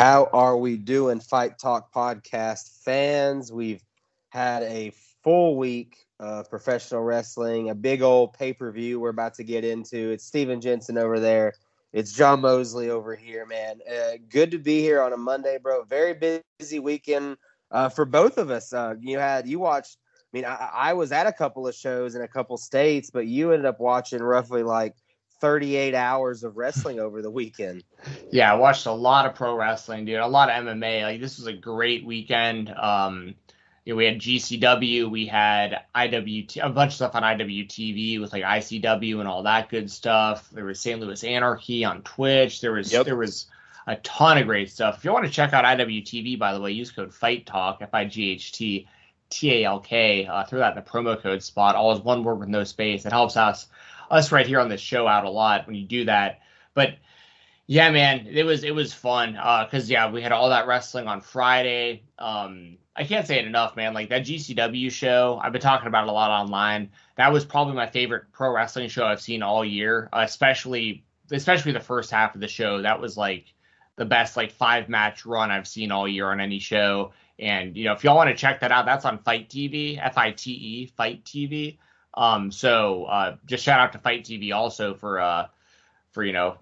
How are we doing, Fight Talk podcast fans? We've had a full week of professional wrestling, a big old pay per view we're about to get into. It's Steven Jensen over there. It's John Mosley over here, man. Uh, good to be here on a Monday, bro. Very busy weekend uh, for both of us. Uh, you had you watched. I mean, I, I was at a couple of shows in a couple states, but you ended up watching roughly like 38 hours of wrestling over the weekend. Yeah, I watched a lot of pro wrestling, dude. A lot of MMA. Like this was a great weekend. Um, you know, we had GCW, we had IWT, a bunch of stuff on IWTV with like ICW and all that good stuff. There was St. Louis Anarchy on Twitch. There was yep. there was a ton of great stuff. If you want to check out IWTV, by the way, use code Fight Talk F I G H T T A L K. Uh, throw that in the promo code spot. All is one word with no space. It helps us us right here on the show out a lot when you do that. But yeah, man, it was it was fun because uh, yeah, we had all that wrestling on Friday. Um, I can't say it enough, man. Like that GCW show, I've been talking about it a lot online. That was probably my favorite pro wrestling show I've seen all year, especially especially the first half of the show. That was like the best like five match run I've seen all year on any show. And you know, if y'all want to check that out, that's on FITE TV, F I T E, FITE TV. Um, so uh, just shout out to FITE TV also for uh, for you know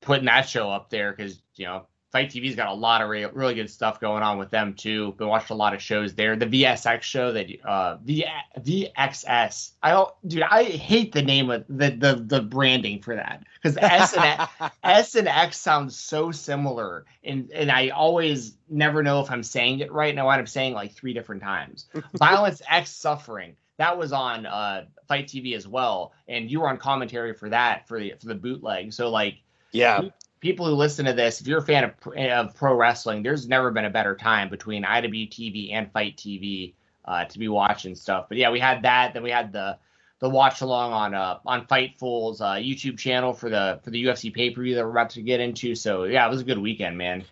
putting that show up there because you know FITE TV's got a lot of re- really good stuff going on with them too. Been watching a lot of shows there. The VSX show that uh the VXS. I don't, dude. I hate the name of the the the branding for that because S and S and X sounds so similar, and and I always never know if I'm saying it right. And I wind up saying like three different times. Violence X Suffering that was on uh, FITE TV as well, and you were on commentary for that for the for the bootleg. So like, yeah, people who listen to this, if you're a fan of, of pro wrestling, there's never been a better time between IWTV and FITE TV uh, to be watching stuff. But yeah, we had that. Then we had the the watch along on uh on Fightful's uh, YouTube channel for the for the UFC pay per view that we're about to get into. So yeah, it was a good weekend, man.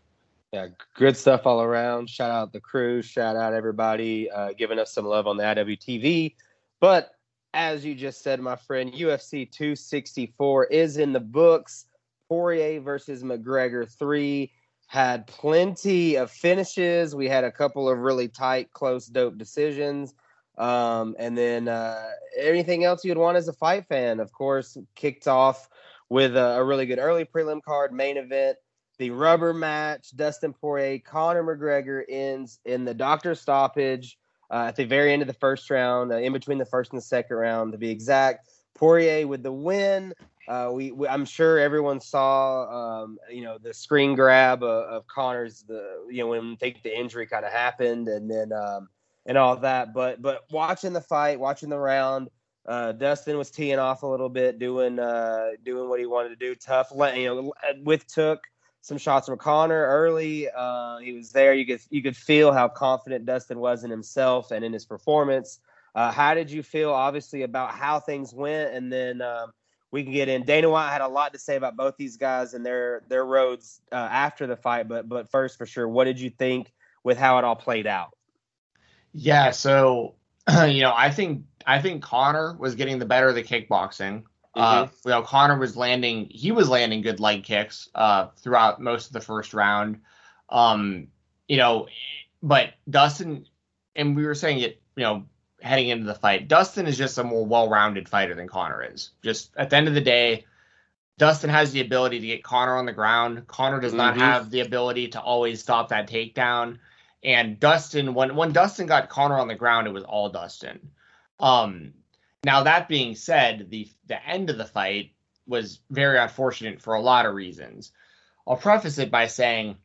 Yeah, good stuff all around. Shout out the crew. Shout out everybody uh, giving us some love on the IWTV. But as you just said, my friend, UFC 264 is in the books. Poirier versus McGregor 3 had plenty of finishes. We had a couple of really tight, close, dope decisions. Um, and then uh, anything else you'd want as a fight fan, of course, kicked off with a, a really good early prelim card, main event the rubber match, Dustin Poirier, Conor McGregor ends in the doctor stoppage uh, at the very end of the first round, uh, in between the first and the second round to be exact. Poirier with the win. Uh, we, we, I'm sure everyone saw, um, you know, the screen grab of, of Conor's, the you know when think the injury kind of happened, and then um, and all that. But but watching the fight, watching the round, uh, Dustin was teeing off a little bit, doing uh, doing what he wanted to do, tough, you know, with took some shots from Conor early. Uh, he was there. You could you could feel how confident Dustin was in himself and in his performance. Uh, how did you feel, obviously, about how things went? And then um, we can get in. Dana White had a lot to say about both these guys and their their roads uh, after the fight. But but first, for sure, what did you think with how it all played out? Yeah, so you know, I think I think Conor was getting the better of the kickboxing. Uh, mm-hmm. You know, Conor was landing, he was landing good leg kicks uh, throughout most of the first round. Um, you know, but Dustin, and we were saying it, you know, heading into the fight, Dustin is just a more well-rounded fighter than Conor is. Just at the end of the day, Dustin has the ability to get Conor on the ground. Conor does mm-hmm. not have the ability to always stop that takedown. And Dustin, when when Dustin got Conor on the ground, it was all Dustin. Um, now that being said, the the end of the fight was very unfortunate for a lot of reasons. I'll preface it by saying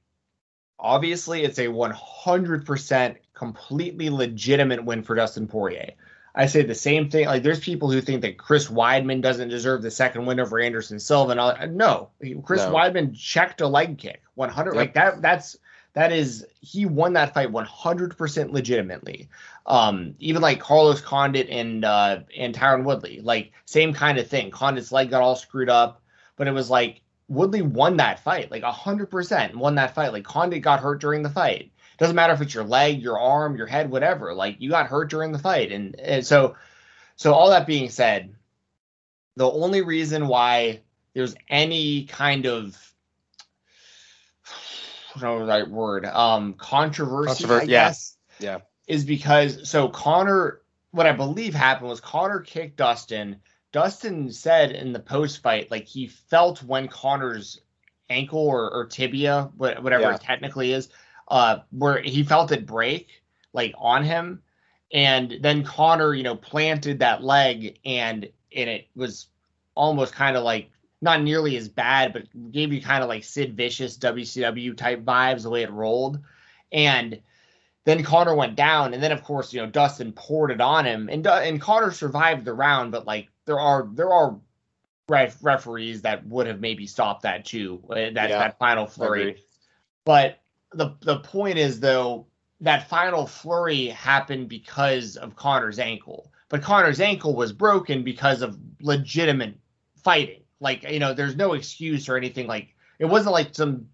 obviously it's a 100% completely legitimate win for Dustin Poirier. I say the same thing. Like, there's people who think that Chris Weidman doesn't deserve the second win over Anderson Silva. And all, no, Chris no. Weidman checked a leg kick, 100. Yep. Like that. That's that is he won that fight 100% legitimately. Um, even like Carlos Condit and uh, and Tyron Woodley, like same kind of thing. Condit's leg got all screwed up, but it was like Woodley won that fight, like 100% won that fight. Like Condit got hurt during the fight. Doesn't matter if it's your leg, your arm, your head, whatever. Like you got hurt during the fight, and, and so so all that being said, the only reason why there's any kind of know the right word. Um, controversy, I yeah. guess, Yeah. is because so Conor. What I believe happened was Conor kicked Dustin. Dustin said in the post fight, like he felt when Conor's ankle or, or tibia, wha- whatever Yeah. it technically is, uh, where he felt it break like on him, and then Conor, you know, planted that leg, and and it was almost kind of like not nearly as bad, but gave you kind of like Sid Vicious WCW type vibes the way it rolled, and then Conor went down, and then of course you know Dustin poured it on him, and and Conor survived the round, but like there are there are ref- referees that would have maybe stopped that too, uh, that Yeah, that final flurry. But the the point is though that final flurry happened because of Conor's ankle. But Conor's ankle was broken because of legitimate fighting. Like you know, there's no excuse or anything. Like it wasn't like some.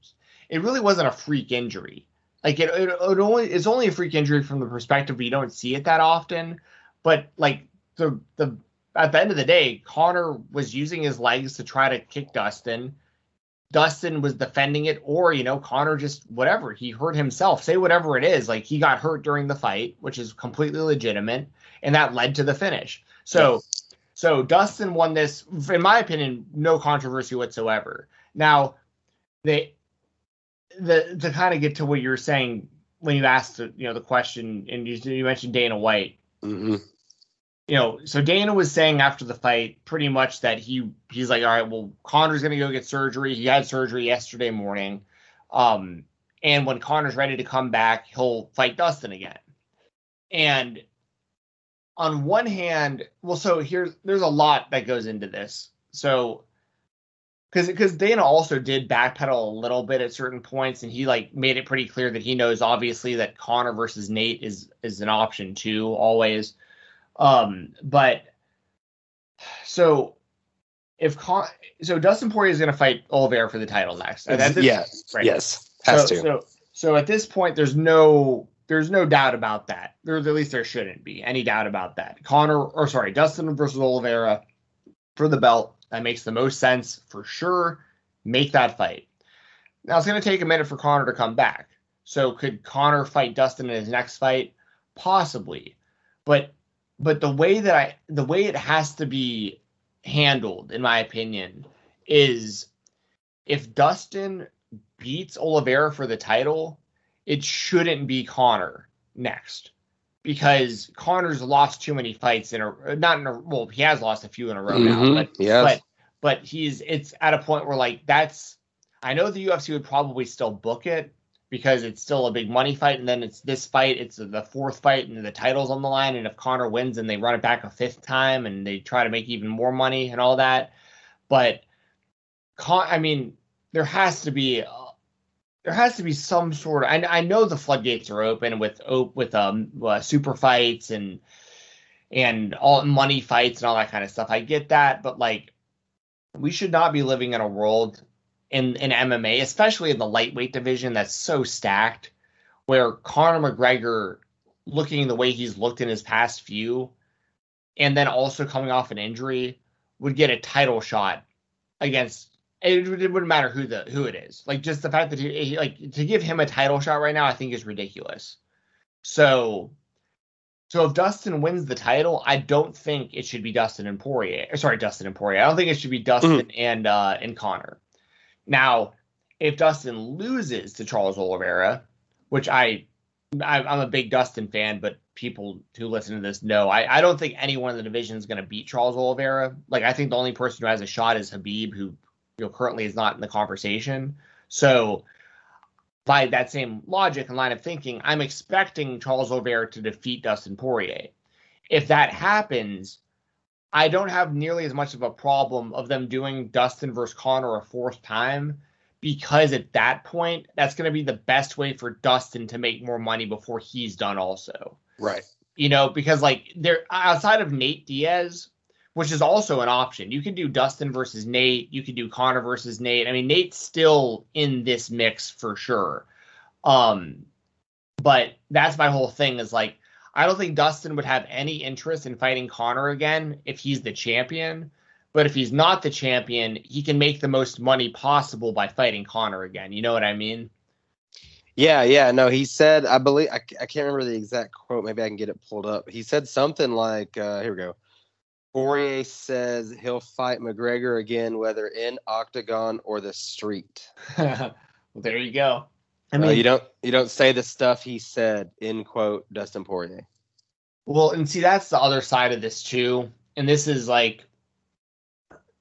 It really wasn't a freak injury. Like it, it, it only it's only a freak injury from the perspective you don't see it that often. But like the the at the end of the day, Conor was using his legs to try to kick Dustin. Dustin was defending it, or you know, Conor just whatever he hurt himself. Say whatever it is, like he got hurt during the fight, which is completely legitimate, and that led to the finish. So, so Dustin won this, in my opinion, no controversy whatsoever. Now, they, the to kind of get to what you were saying when you asked, the, you know, the question, and you, you mentioned Dana White hmm you know, so Dana was saying after the fight pretty much that he he's like, all right, well, Conor's gonna go get surgery. He had surgery yesterday morning. Um, and when Conor's ready to come back, he'll fight Dustin again. And on one hand, well, so here's there's a lot that goes into this. So because because Dana also did backpedal a little bit at certain points, and he like made it pretty clear that he knows obviously that Conor versus Nate is is an option too, always. Um, but so if Con- so Dustin Poirier is going to fight Oliveira for the title next. This- yeah. right. Yes. Has so, to. So so at this point, there's no there's no doubt about that. There's at least there shouldn't be any doubt about that. Conor or sorry, Dustin versus Oliveira for the belt. That makes the most sense for sure. Make that fight. Now it's going to take a minute for Conor to come back. So could Conor fight Dustin in his next fight? Possibly. But but the way that I the way it has to be handled, in my opinion, is if Dustin beats Oliveira for the title, it shouldn't be Conor next. Because Conor's lost too many fights in a not in a well, he has lost a few in a row now, Mhm, but yes. but but he's it's at a point where like that's I know the UFC would probably still book it because it's still a big money fight, and then it's this fight, it's the fourth fight, and the title's on the line, and if Conor wins, and they run it back a fifth time, and they try to make even more money and all that, but Con, I mean, there has to be. There has to be some sort of. I, I know the floodgates are open with with um uh, super fights and and all money fights and all that kind of stuff. I get that, but like we should not be living in a world in in MMA, especially in the lightweight division that's so stacked, where Conor McGregor, looking the way he's looked in his past few, and then also coming off an injury, would get a title shot against. It, it wouldn't matter who the who it is. Like just the fact that he, he like to give him a title shot right now, I think is ridiculous. So so if Dustin wins the title, I don't think it should be Dustin and Poirier. Or sorry, Dustin and Poirier. I don't think it should be Dustin and uh and Conor. Now, if Dustin loses to Charles Oliveira, which I, I I'm a big Dustin fan, but people who listen to this know I, I don't think anyone in the division is going to beat Charles Oliveira. Like I think the only person who has a shot is Khabib, who you know currently is not in the conversation. So by that same logic and line of thinking, I'm expecting Charles Oliveira to defeat Dustin Poirier. If that happens, I don't have nearly as much of a problem of them doing Dustin versus Conor a fourth time because at that point, that's going to be the best way for Dustin to make more money before he's done also. Right. You know, because like there outside of Nate Diaz, which is also an option. You could do Dustin versus Nate. You could do Conor versus Nate. I mean, Nate's still in this mix for sure. Um, but that's my whole thing is like, I don't think Dustin would have any interest in fighting Conor again if he's the champion. But if he's not the champion, he can make the most money possible by fighting Conor again. You know what I mean? Yeah, yeah, no, he said, I believe, I, I can't remember the exact quote. Maybe I can get it pulled up. He said something like, uh, here we go. Poirier says he'll fight McGregor again, whether in octagon or the street. well, there you go. I mean, uh, you don't you don't say the stuff he said. In quote, Dustin Poirier. Well, and see, that's the other side of this too. And this is like,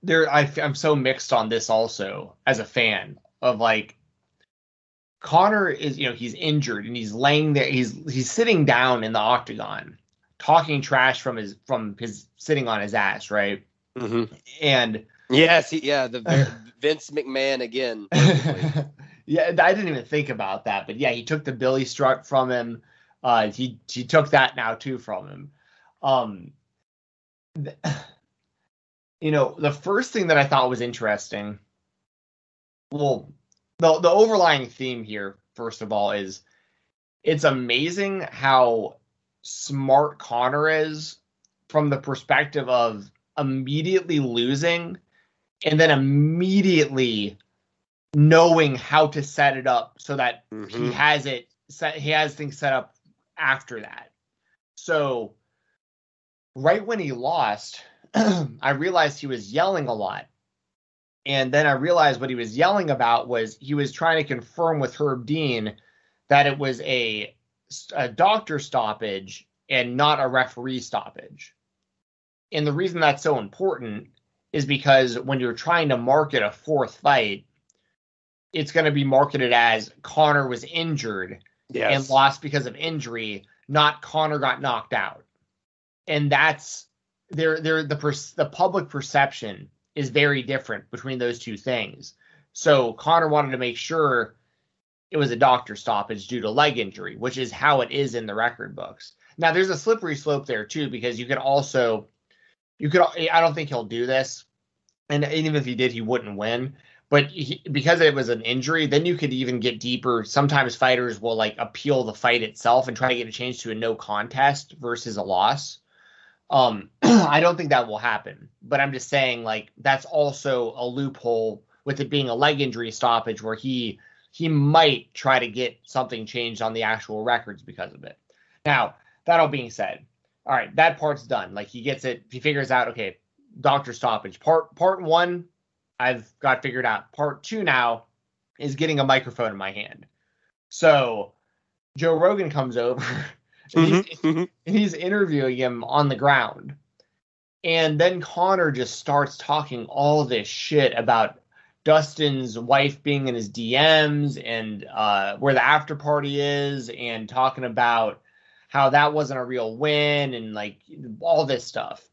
there. I, I'm so mixed on this also as a fan of like Conor is, you know, he's injured and he's laying there. He's he's sitting down in the octagon, talking trash from his from his sitting on his ass, right? Mm-hmm. And yes, he, yeah, the Vince McMahon again. yeah, I didn't even think about that, but yeah, he took the Billy strut from him. Uh, he he took that now too from him. Um, th- you know, the first thing that I thought was interesting. Well, the the overlying theme here, first of all, is it's amazing how smart Conor is from the perspective of immediately losing and then immediately knowing how to set it up so that mm-hmm. he has it set he has things set up after that. So right when he lost, I realized he was yelling a lot and then I realized what he was yelling about was he was trying to confirm with Herb Dean that it was a, a doctor stoppage and not a referee stoppage. And the reason that's so important is because when you're trying to market a fourth fight, it's going to be marketed as Conor was injured yes. and lost because of injury, not Conor got knocked out. And that's there there the the public perception is very different between those two things. So Conor wanted to make sure it was a doctor stoppage due to leg injury, which is how it is in the record books. Now there's a slippery slope there too because you could also you could I don't think he'll do this, and even if he did, he wouldn't win. But he, because it was an injury, then you could even get deeper. Sometimes fighters will like appeal the fight itself and try to get a change to a no contest versus a loss. Um, I don't think that will happen, but I'm just saying like that's also a loophole with it being a leg injury stoppage where he he might try to get something changed on the actual records because of it. Now, that all being said, all right, that part's done. Like he gets it, he figures out, okay, doctor stoppage. Part part one, I've got figured out. Part two now is getting a microphone in my hand. So Joe Rogan comes over and, mm-hmm, he's, mm-hmm. and he's interviewing him on the ground. And then Conor just starts talking all this shit about Dustin's wife being in his DMs and uh, where the after party is, and talking about how that wasn't a real win and like all this stuff.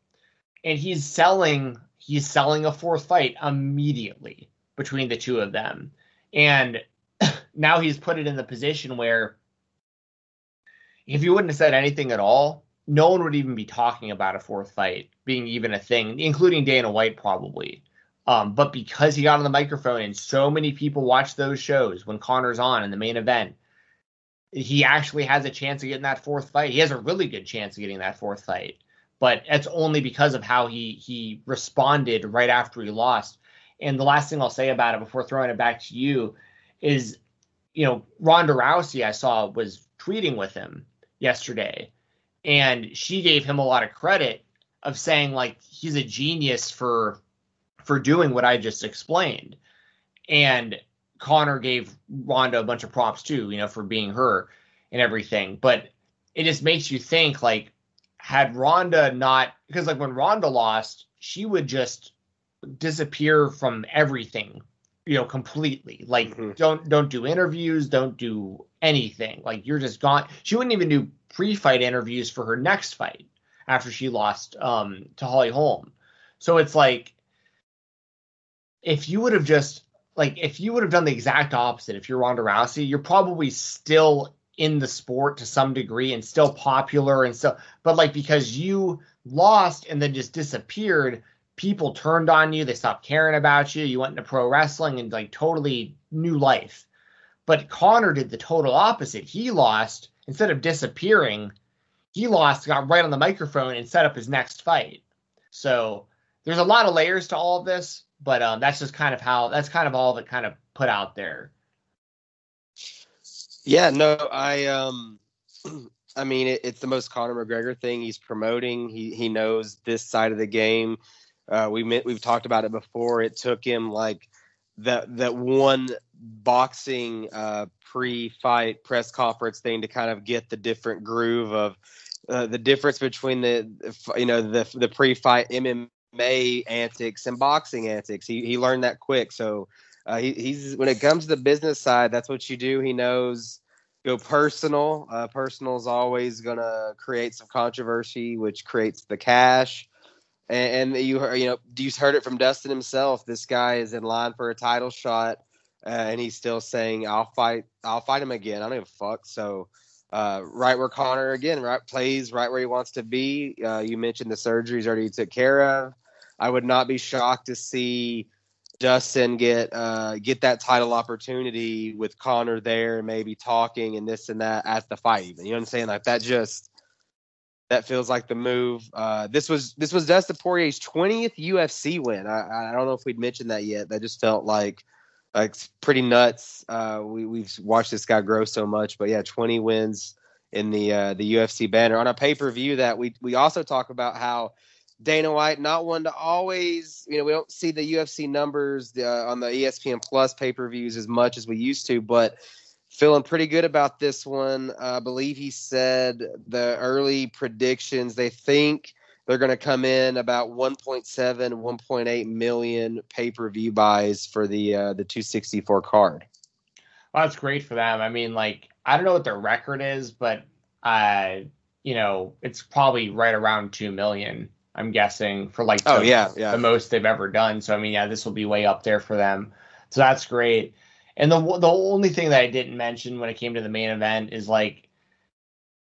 And he's selling he's selling a fourth fight immediately between the two of them. And now he's put it in the position where if you wouldn't have said anything at all, no one would even be talking about a fourth fight being even a thing, including Dana White probably. Um, but because he got on the microphone and so many people watch those shows when Conor's on in the main event, he actually has a chance of getting that fourth fight. He has a really good chance of getting that fourth fight, but it's only because of how he he responded right after he lost. And the last thing I'll say about it before throwing it back to you is, you know, Ronda Rousey I saw was tweeting with him yesterday, and she gave him a lot of credit of saying like he's a genius for for doing what I just explained. And Conor gave Ronda a bunch of props too, you know, for being her and everything. But it just makes you think like had Ronda not because like when Ronda lost, she would just disappear from everything you know completely like mm-hmm. don't don't do interviews don't do anything like you're just gone she wouldn't even do pre-fight interviews for her next fight after she lost um to holly holm so it's like if you would have just like if you would have done the exact opposite if you're Ronda Rousey you're probably still in the sport to some degree and still popular and so but like because you lost and then just disappeared people turned on you, they stopped caring about you, you went into pro wrestling and like totally new life. But Conor did the total opposite. He lost instead of disappearing, he lost, got right on the microphone and set up his next fight. So there's a lot of layers to all of this, but um, that's just kind of how that's kind of all that kind of put out there. Yeah, no, I um, I mean it, it's the most Conor McGregor thing. He's promoting. He he knows this side of the game. Uh, we met, we've talked about it before. It took him like that that one boxing uh, pre-fight press conference thing to kind of get the different groove of uh, the difference between the you know the the pre-fight MMA antics and boxing antics. He he learned that quick. So uh, he, he's when it comes to the business side, that's what you do. He knows go personal. Uh, personal is always gonna create some controversy, which creates the cash. And, and you you know you heard it from Dustin himself. This guy is in line for a title shot, uh, and he's still saying, "I'll fight. I'll fight him again. I don't give a fuck." So. Uh, right where Conor again, right plays right where he wants to be. Uh, you mentioned the surgeries already took care of. I would not be shocked to see Dustin get uh, get that title opportunity with Conor there, maybe talking and this and that at the fight. Even you know what I'm saying? Like that just that feels like the move. Uh, this was this was Dustin Poirier's 20th UFC win. I, I don't know if we'd mentioned that yet. That just felt like like pretty nuts. Uh, we we've watched this guy grow so much, but yeah, 20 wins in the uh, the UFC banner on a pay per view that we we also talk about how Dana White, not one to always, you know, we don't see the UFC numbers uh, on the ESPN Plus pay per views as much as we used to, but feeling pretty good about this one. Uh, I believe he said the early predictions, they think they're going to come in about 1.7, 1.8 million pay per view buys for the uh, the 264 card. Well, that's great for them. I mean, like, I don't know what their record is, but, uh, you know, it's probably right around 2 million I'm guessing for like oh yeah yeah the most they've ever done. So I mean yeah, this will be way up there for them. So that's great. And the the only thing that I didn't mention when it came to the main event is like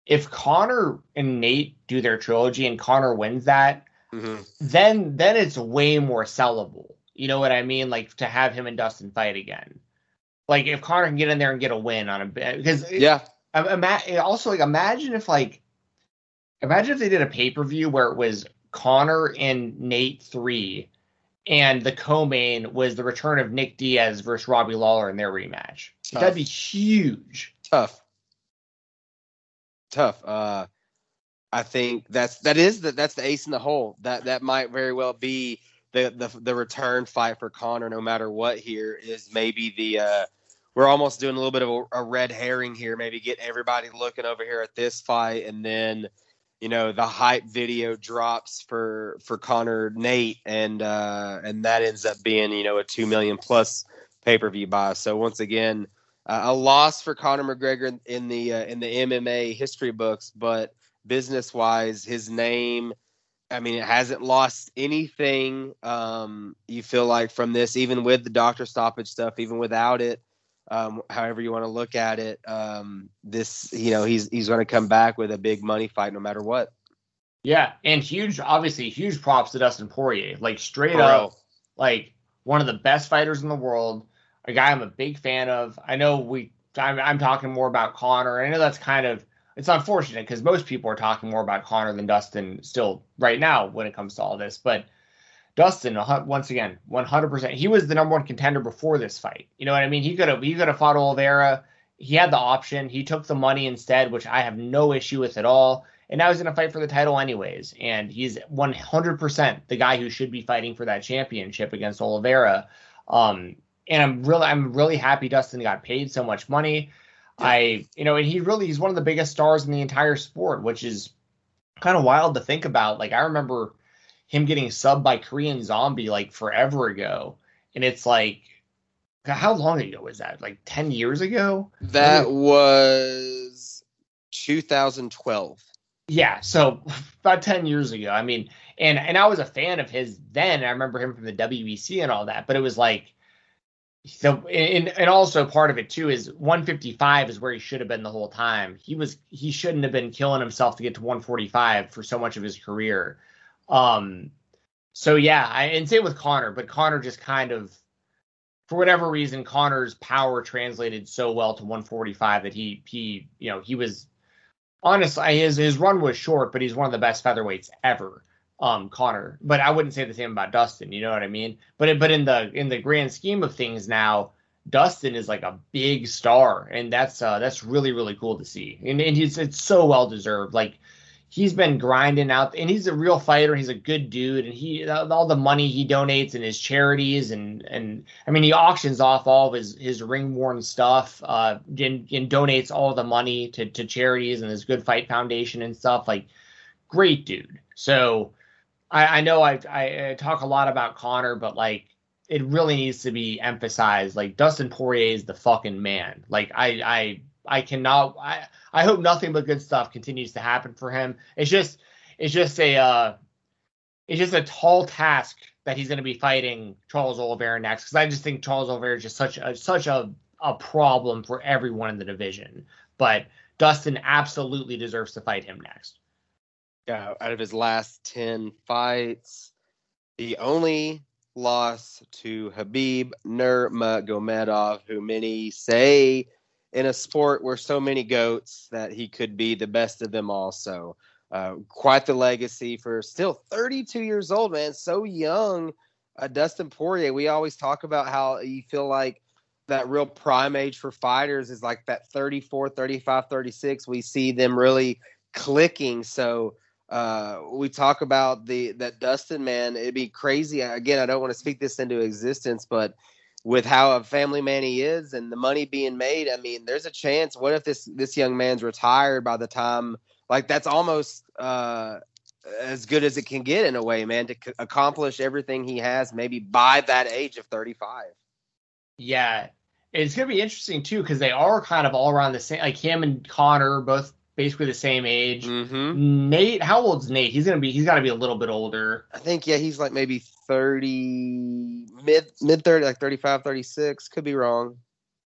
if Conor and Nate do their trilogy and Conor wins that, mm-hmm. then then it's way more sellable. You know what I mean? Like to have him and Dustin fight again. Like if Connor can get in there and get a win on a because yeah. Ima- also like imagine if like imagine if they did a pay per view where it was Conor and Nate three, and the co-main was the return of Nick Diaz versus Robbie Lawler in their rematch. Tough. That'd be huge. Tough. Tough. Uh, I think that's that is the that's the ace in the hole. That that might very well be the the the return fight for Conor. no matter what. Here is maybe the uh, we're almost doing a little bit of a, a red herring here. Maybe get everybody looking over here at this fight, and then you know the hype video drops for for Conor Nate and uh and that ends up being you know a 2 million plus pay-per-view buy. So once again uh, a loss for Conor McGregor in the uh, in the MMA history books but business wise his name I mean it hasn't lost anything um you feel like from this even with the doctor stoppage stuff even without it um, however you want to look at it. Um, this, you know, he's he's going to come back with a big money fight no matter what. Yeah, and huge, obviously, huge props to Dustin Poirier. Like straight up, like one of the best fighters in the world. A guy I'm a big fan of. I know we. I'm, I'm talking more about Conor. I know that's kind of it's unfortunate because most people are talking more about Conor than Dustin still right now when it comes to all this. But Dustin, once again, 100%. He was the number one contender before this fight. You know what I mean? He could have he could have fought Oliveira. He had the option. He took the money instead, which I have no issue with at all. And now he's going to fight for the title anyways. And he's 100% the guy who should be fighting for that championship against Oliveira. Um, and I'm really I'm really happy Dustin got paid so much money. I you know, and he really he's one of the biggest stars in the entire sport, which is kind of wild to think about. Like I remember him getting subbed by Korean Zombie like forever ago, and it's like, how long ago was that? Like ten years ago? That was 2012. Yeah, so about ten years ago. I mean, and and I was a fan of his then. I remember him from the WEC and all that, but it was like. So and and also part of it too is 155 is where he should have been the whole time. He was he shouldn't have been killing himself to get to 145 for so much of his career. Um, so yeah, I, and same with Conor, but Conor just kind of, for whatever reason, Conor's power translated so well to 145 that he he you know he was honestly his his run was short, but he's one of the best featherweights ever. Um, Conor, but I wouldn't say the same about Dustin. You know what I mean? But but in the in the grand scheme of things now, Dustin is like a big star, and that's uh, that's really really cool to see, and, and he's it's so well deserved. Like he's been grinding out, and he's a real fighter. He's a good dude, and he all the money he donates and his charities, and and I mean he auctions off all of his his ring worn stuff, uh, and, and donates all the money to to charities and his Good Fight Foundation and stuff. Like great dude. So I, I know I, I, I talk a lot about conor but like it really needs to be emphasized. Like Dustin Poirier is the fucking man. Like I I I cannot I I hope nothing but good stuff continues to happen for him. It's just it's just a uh it's just a tall task that he's going to be fighting Charles Oliveira next because I just think Charles Oliveira is just such a such a a problem for everyone in the division. But Dustin absolutely deserves to fight him next. Yeah, out of his last 10 fights, the only loss to Khabib Nurmagomedov, who many say in a sport where so many goats that he could be the best of them all. So, uh, quite the legacy for still 32 years old, man. So young. Uh, Dustin Poirier, we always talk about how you feel like that real prime age for fighters is like that 34, 35, 36. We see them really clicking. So, uh, we talk about the that Dustin man. It'd be crazy. Again, I don't want to speak this into existence, but with how a family man he is and the money being made, I mean, there's a chance. What if this this young man's retired by the time? Like that's almost uh, as good as it can get in a way, man, to c- accomplish everything he has, maybe by that age of 35. Yeah, it's gonna be interesting too because they are kind of all around the same. Like him and Connor both basically the same age. Mm-hmm. Nate, how old's Nate? He's gonna be. He's got to be a little bit older. I think yeah, he's like maybe 30 mid mid 30 like 35 36 could be wrong.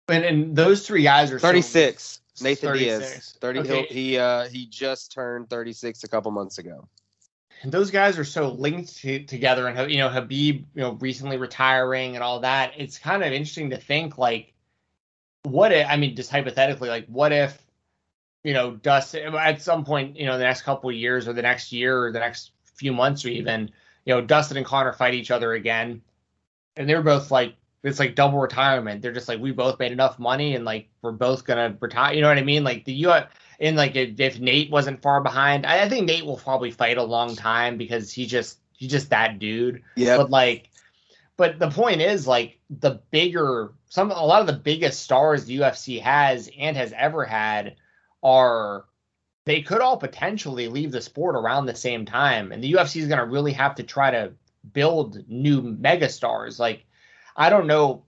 And and those three guys are 36. So, Nathan 36. Diaz. 30 Okay. he he uh he just turned 36 a couple months ago. And those guys are so linked to, together, and you know Khabib, you know, recently retiring and all that. It's kind of interesting to think like, what if? I mean, just hypothetically, like, what if, you know, Dustin at some point, you know, the next couple of years or the next year or the next few months or even, you know, Dustin and Conor fight each other again, and they're both like, it's like double retirement. They're just like, we both made enough money, and like we're both gonna retire. You know what I mean? Like the you. And like if, if Nate wasn't far behind, I, I think Nate will probably fight a long time because he just he's just that dude. Yeah. But like, but the point is like the bigger some a lot of the biggest stars the UFC has and has ever had are they could all potentially leave the sport around the same time, and the UFC is going to really have to try to build new megastars. Like, I don't know,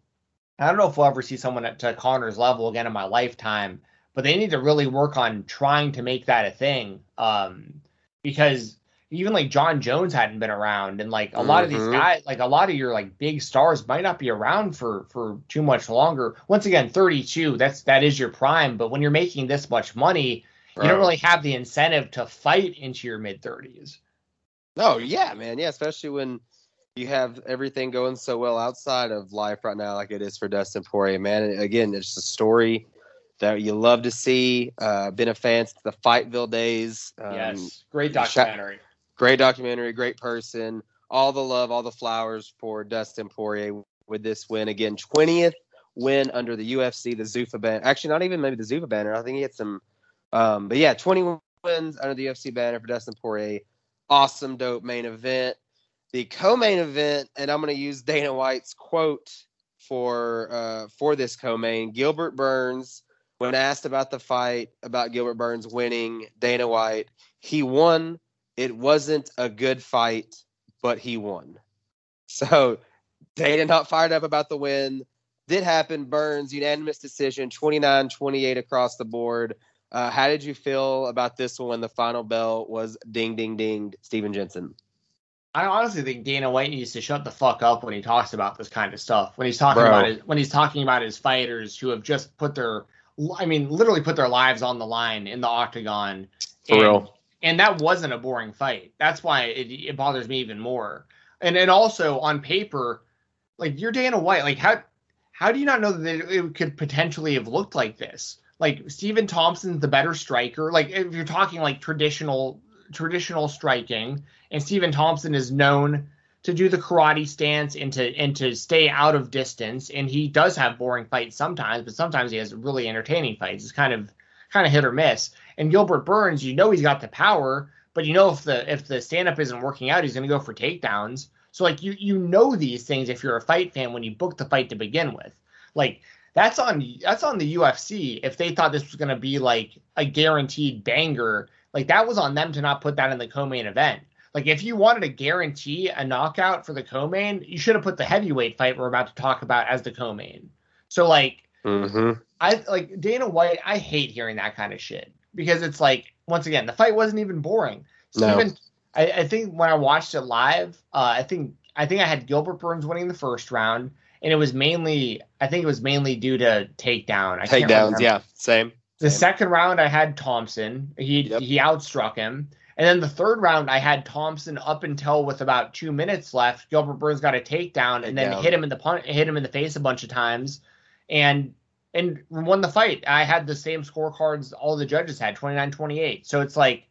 I don't know if we'll ever see someone at to Conor's level again in my lifetime, but they need to really work on trying to make that a thing. Um, because even like Jon Jones hadn't been around, and like a lot of these Mhm. guys, like a lot of your like big stars might not be around for for too much longer. Once again, 32, that's that is your prime, but when you're making this much money, you don't really have the incentive to fight into your mid 30s. Oh yeah, man. Yeah, especially when you have everything going so well outside of life right now, like it is for Dustin Poirier, man. And again, it's a story that you love to see. Uh, been a fan since the Fightville days. Um, yes, great shout- documentary. Great documentary, great person. All the love, all the flowers for Dustin Poirier with this win again. Twentieth win under the UFC, the Zuffa banner. Actually, not even maybe the Zuffa banner. I think he had some. Um, but yeah, twenty wins under the UFC banner for Dustin Poirier. Awesome, dope main event. The co-main event, and I'm going to use Dana White's quote for uh, for this co-main. Gilbert Burns, when asked about the fight, about Gilbert Burns winning, Dana White, he won it wasn't a good fight, but he won. So Dana not fired up about the win. Did happen. Burns, unanimous decision, 29 28 across the board. Uh, how did you feel about this one when the final bell was ding, ding, ding, Steven Jensen? I honestly think Dana White needs to shut the fuck up when he talks about this kind of stuff. When he's talking Bro. about his, when he's talking about his fighters who have just put their, I mean, literally put their lives on the line in the octagon. For and, real. And that wasn't a boring fight. That's why it, it bothers me even more. And and also on paper, like you're Dana White. Like how how do you not know that it, could potentially have looked like this? Like Stephen Thompson's the better striker. Like if you're talking like traditional traditional striking, and Stephen Thompson is known to do the karate stance and to and to stay out of distance. And he does have boring fights sometimes, but sometimes he has really entertaining fights. It's kind of kind of hit or miss. And Gilbert Burns, you know he's got the power, but you know if the if the stand up isn't working out, he's going to go for takedowns. So like you you know these things if you're a fight fan when you book the fight to begin with. Like that's on that's on the UFC if they thought this was going to be like a guaranteed banger. Like that was on them to not put that in the co-main event. Like if you wanted to guarantee a knockout for the co-main, you should have put the heavyweight fight we're about to talk about as the co-main. So like Mm-hmm. I like Dana White. I hate hearing that kind of shit because it's like once again the fight wasn't even boring. No. Steven, I, I think when I watched it live, uh, I think I think I had Gilbert Burns winning the first round, and it was mainly I think it was mainly due to takedown. I Takedowns, yeah, same. The Same. second round I had Thompson. He Yep. he outstruck him. And then the third round I had Thompson up until with about two minutes left. Gilbert Burns got a takedown and then hit him in the pun- hit him in the face a bunch of times, and and won the fight. I had the same scorecards all the judges had 29-28. So it's like,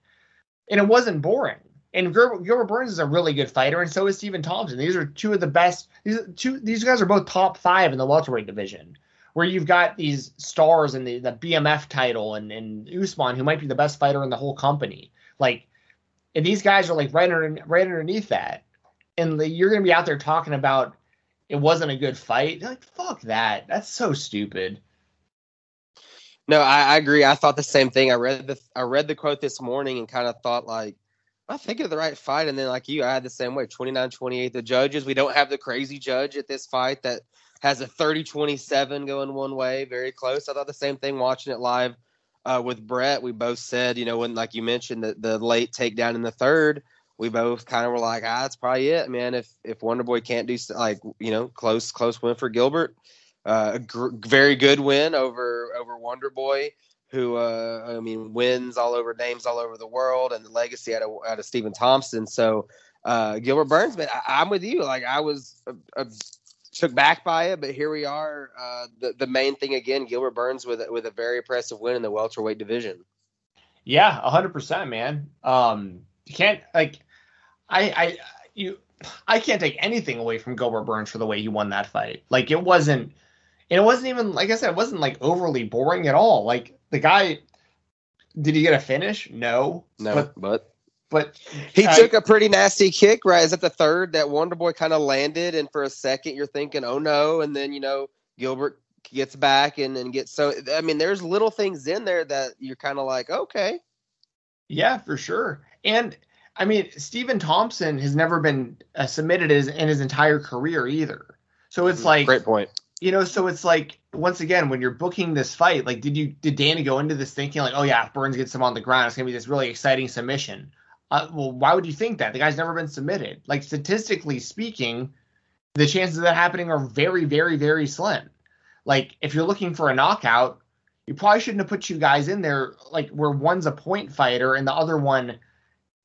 and it wasn't boring. And Gilbert, Burns is a really good fighter, and so is Stephen Thompson. These are two of the best. These two. These guys are both top five in the welterweight division where you've got these stars in the, the BMF title and, and Usman, who might be the best fighter in the whole company. Like, and these guys are like right, under, right underneath that. And the, you're going to be out there talking about it wasn't a good fight. You're like, fuck that. That's so stupid. No, I, I agree. I thought the same thing. I read the I read the quote this morning and kind of thought like, I think of the right fight. And then like you, I had the same way. 29-28. The judges, we don't have the crazy judge at this fight that has a 30-27 going one way, very close. I thought the same thing watching it live uh, with Brett. We both said, you know, when like you mentioned the, the late takedown in the third, we both kind of were like, ah, that's probably it, man. If if Wonder Boy can't do like you know close close win for Gilbert, uh, a gr- very good win over over Wonder Boy, who uh, I mean wins all over names all over the world, and the legacy out of out of Stephen Thompson. So uh, Gilbert Burns, man, I, I'm with you. Like I was uh, uh, took back by it, but here we are. Uh, the the main thing again, Gilbert Burns with with a very impressive win in the welterweight division. Yeah, hundred percent, man. Um, you can't like, I, I, you, I can't take anything away from Gilbert Burns for the way he won that fight. Like it wasn't, and it wasn't even like I said, it wasn't like overly boring at all. Like the guy, did he get a finish? No, No, but but but He I- took a pretty nasty kick, right? Is that the third that Wonder Boy kind of landed, and for a second you're thinking, "Oh no!" And then you know Gilbert gets back and and gets so. I mean, there's little things in there that you're kind of like, okay, Yeah, for sure. And I mean, Stephen Thompson has never been uh, submitted as, in his entire career either. So it's like, great point. You know, so it's like once again, when you're booking this fight, like, did you did Danny go into this thinking like, oh yeah, Burns gets him on the ground, it's gonna be this really exciting submission? Uh, well, why would you think that? The guy's never been submitted. Like statistically speaking, the chances of that happening are very, very, very slim. Like if you're looking for a knockout, you probably shouldn't have put two guys in there like where one's a point fighter and the other one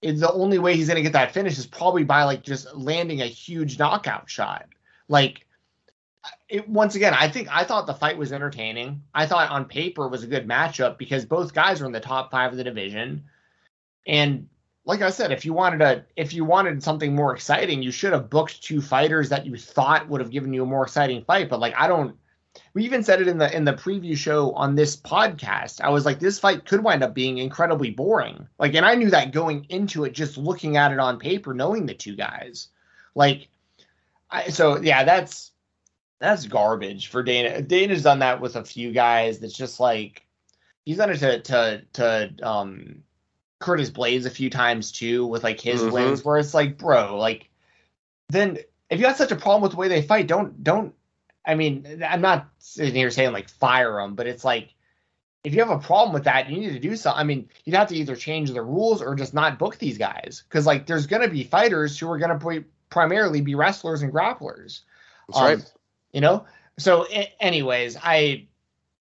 is the only way he's to get that finish is probably by like just landing a huge knockout shot. Like it once again, I think I thought the fight was entertaining. I thought on paper was a good matchup because both guys are in the top 5 of the division. And like I said, if you wanted a if you wanted something more exciting, you should have booked two fighters that you thought would have given you a more exciting fight, but like I don't we even said it in the in the preview show on this podcast. I was like, this fight could wind up being incredibly boring. Like, and I knew that going into it, just looking at it on paper, knowing the two guys. Like, I, so yeah, that's that's garbage for Dana. Dana's done that with a few guys. That's just like he's done it to to to um Curtis Blaydes a few times too with like his Mhm. wins, where it's like, bro, like then if you got such a problem with the way they fight, don't don't I mean, I'm not sitting here saying like fire them, but it's like if you have a problem with that, you need to do something. I mean, you'd have to either change the rules or just not book these guys because like there's going to be fighters who are going to primarily be wrestlers and grapplers. That's Um, right. You know. So, anyways, I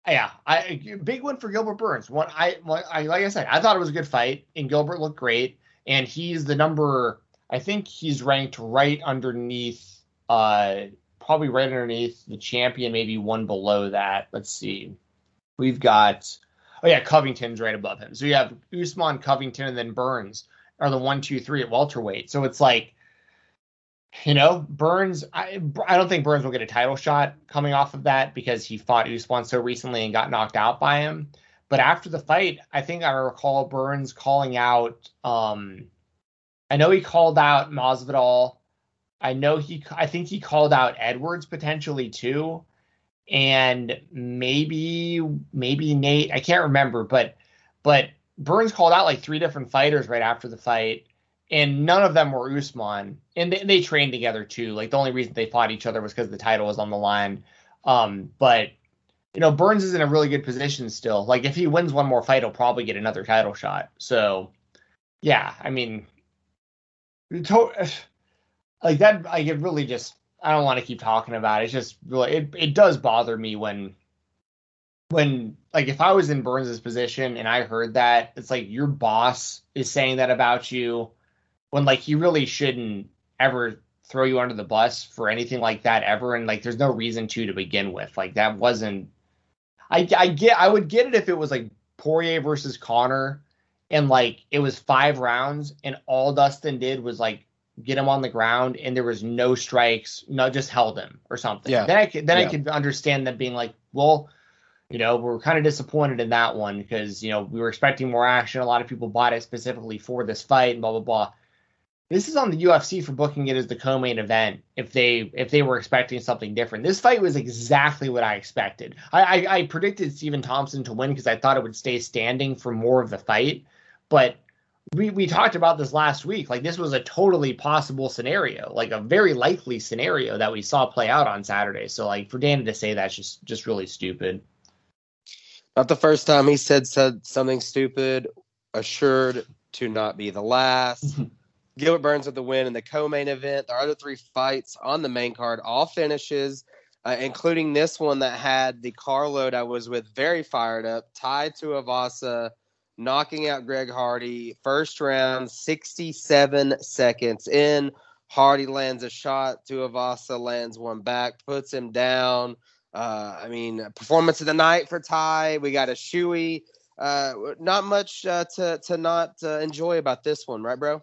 yeah, I big win for Gilbert Burns. One, I, I like I said, I thought it was a good fight, and Gilbert looked great, and he's the number. I think he's ranked right underneath. Uh, probably right underneath the champion, maybe one below that. Let's see. We've got oh yeah, Covington's right above him. So you have Usman, Covington, and then Burns are the one, two, three at welterweight. So it's like you know, Burns, I, I don't think Burns will get a title shot coming off of that because he fought Usman so recently and got knocked out by him. But after the fight, I think I recall Burns calling out. Um, I know he called out Masvidal. I know he. I think he called out Edwards potentially too, and maybe maybe Nate. I can't remember, but but Burns called out like three different fighters right after the fight, and none of them were Usman. And they, they trained together too. Like the only reason they fought each other was because the title was on the line. Um, but you know, Burns is in a really good position still. Like if he wins one more fight, he'll probably get another title shot. So yeah, I mean, to, like that. Like it really just. I don't want to keep talking about it. It's just really it. It does bother me when when like if I was in Burns's position and I heard that, it's like your boss is saying that about you when like he really shouldn't ever throw you under the bus for anything like that ever and like there's no reason to to begin with. Like that wasn't I I get I would get it if it was like Poirier versus conor and like it was 5 rounds and all Dustin did was like get him on the ground and there was no strikes, no just held him or something. Yeah. Then I could then yeah. I could understand them being like, well, you know, we're kind of disappointed in that one because, you know, we were expecting more action. A lot of people bought it specifically for this fight and blah, blah, blah. This is on the UFC for booking it as the co-main event. If they if they were expecting something different, this fight was exactly what I expected. I I, I predicted Stephen Thompson to win because I thought it would stay standing for more of the fight, but we we talked about this last week. Like this was a totally possible scenario, like a very likely scenario that we saw play out on Saturday. So like for Dana to say that's just just really stupid. Not the first time he said said something stupid. Assured to not be the last. Gilbert Burns with the win in the co-main event. There are other three fights on the main card, all finishes, uh, including this one that had the carload I was with very fired up. Tai Tuivasa knocking out Greg Hardy first round, 67 seconds in. Hardy lands a shot. Tuivasa lands one back, puts him down. Uh, I mean, performance of the night for Tai. We got a shoey. Uh, not much uh, to to not uh, enjoy about this one, right, bro?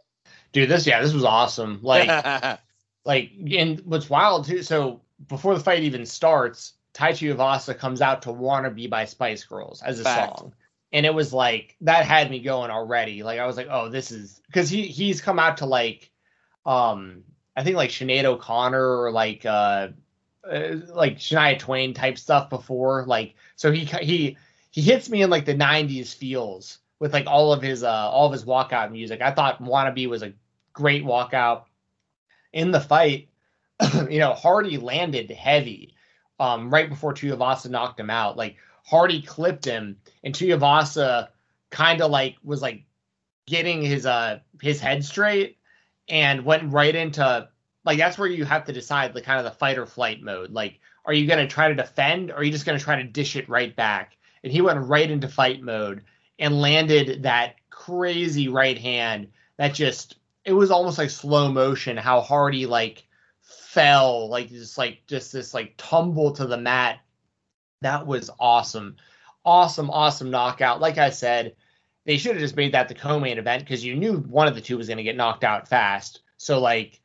Dude, this yeah, this was awesome. Like, like, and what's wild too. So before the fight even starts, Tai Tuivasa comes out to "Wanna Be" by Spice Girls as a Fact. song, and it was like that had me going already. Like I was like, oh, this is because he he's come out to like, um, I think like Sinead O'Connor or like uh uh, like Shania Twain type stuff before. Like so he he he hits me in like the 90s feels with like all of his uh all of his walkout music. I thought Wannabe was a great walkout in the fight. you know, Hardy landed heavy um right before Tuivasa knocked him out. Like Hardy clipped him and Tuivasa kind of like was like getting his uh his head straight and went right into like that's where you have to decide the kind of the fight or flight mode. Like, are you going to try to defend or are you just going to try to dish it right back? And he went right into fight mode and landed that crazy right hand that just it was almost like slow motion how hard he like fell like just like just this like tumble to the mat. That was awesome. Awesome awesome knockout. Like i said they should have just made that the co-main event because you knew one of the two was going to get knocked out fast. So like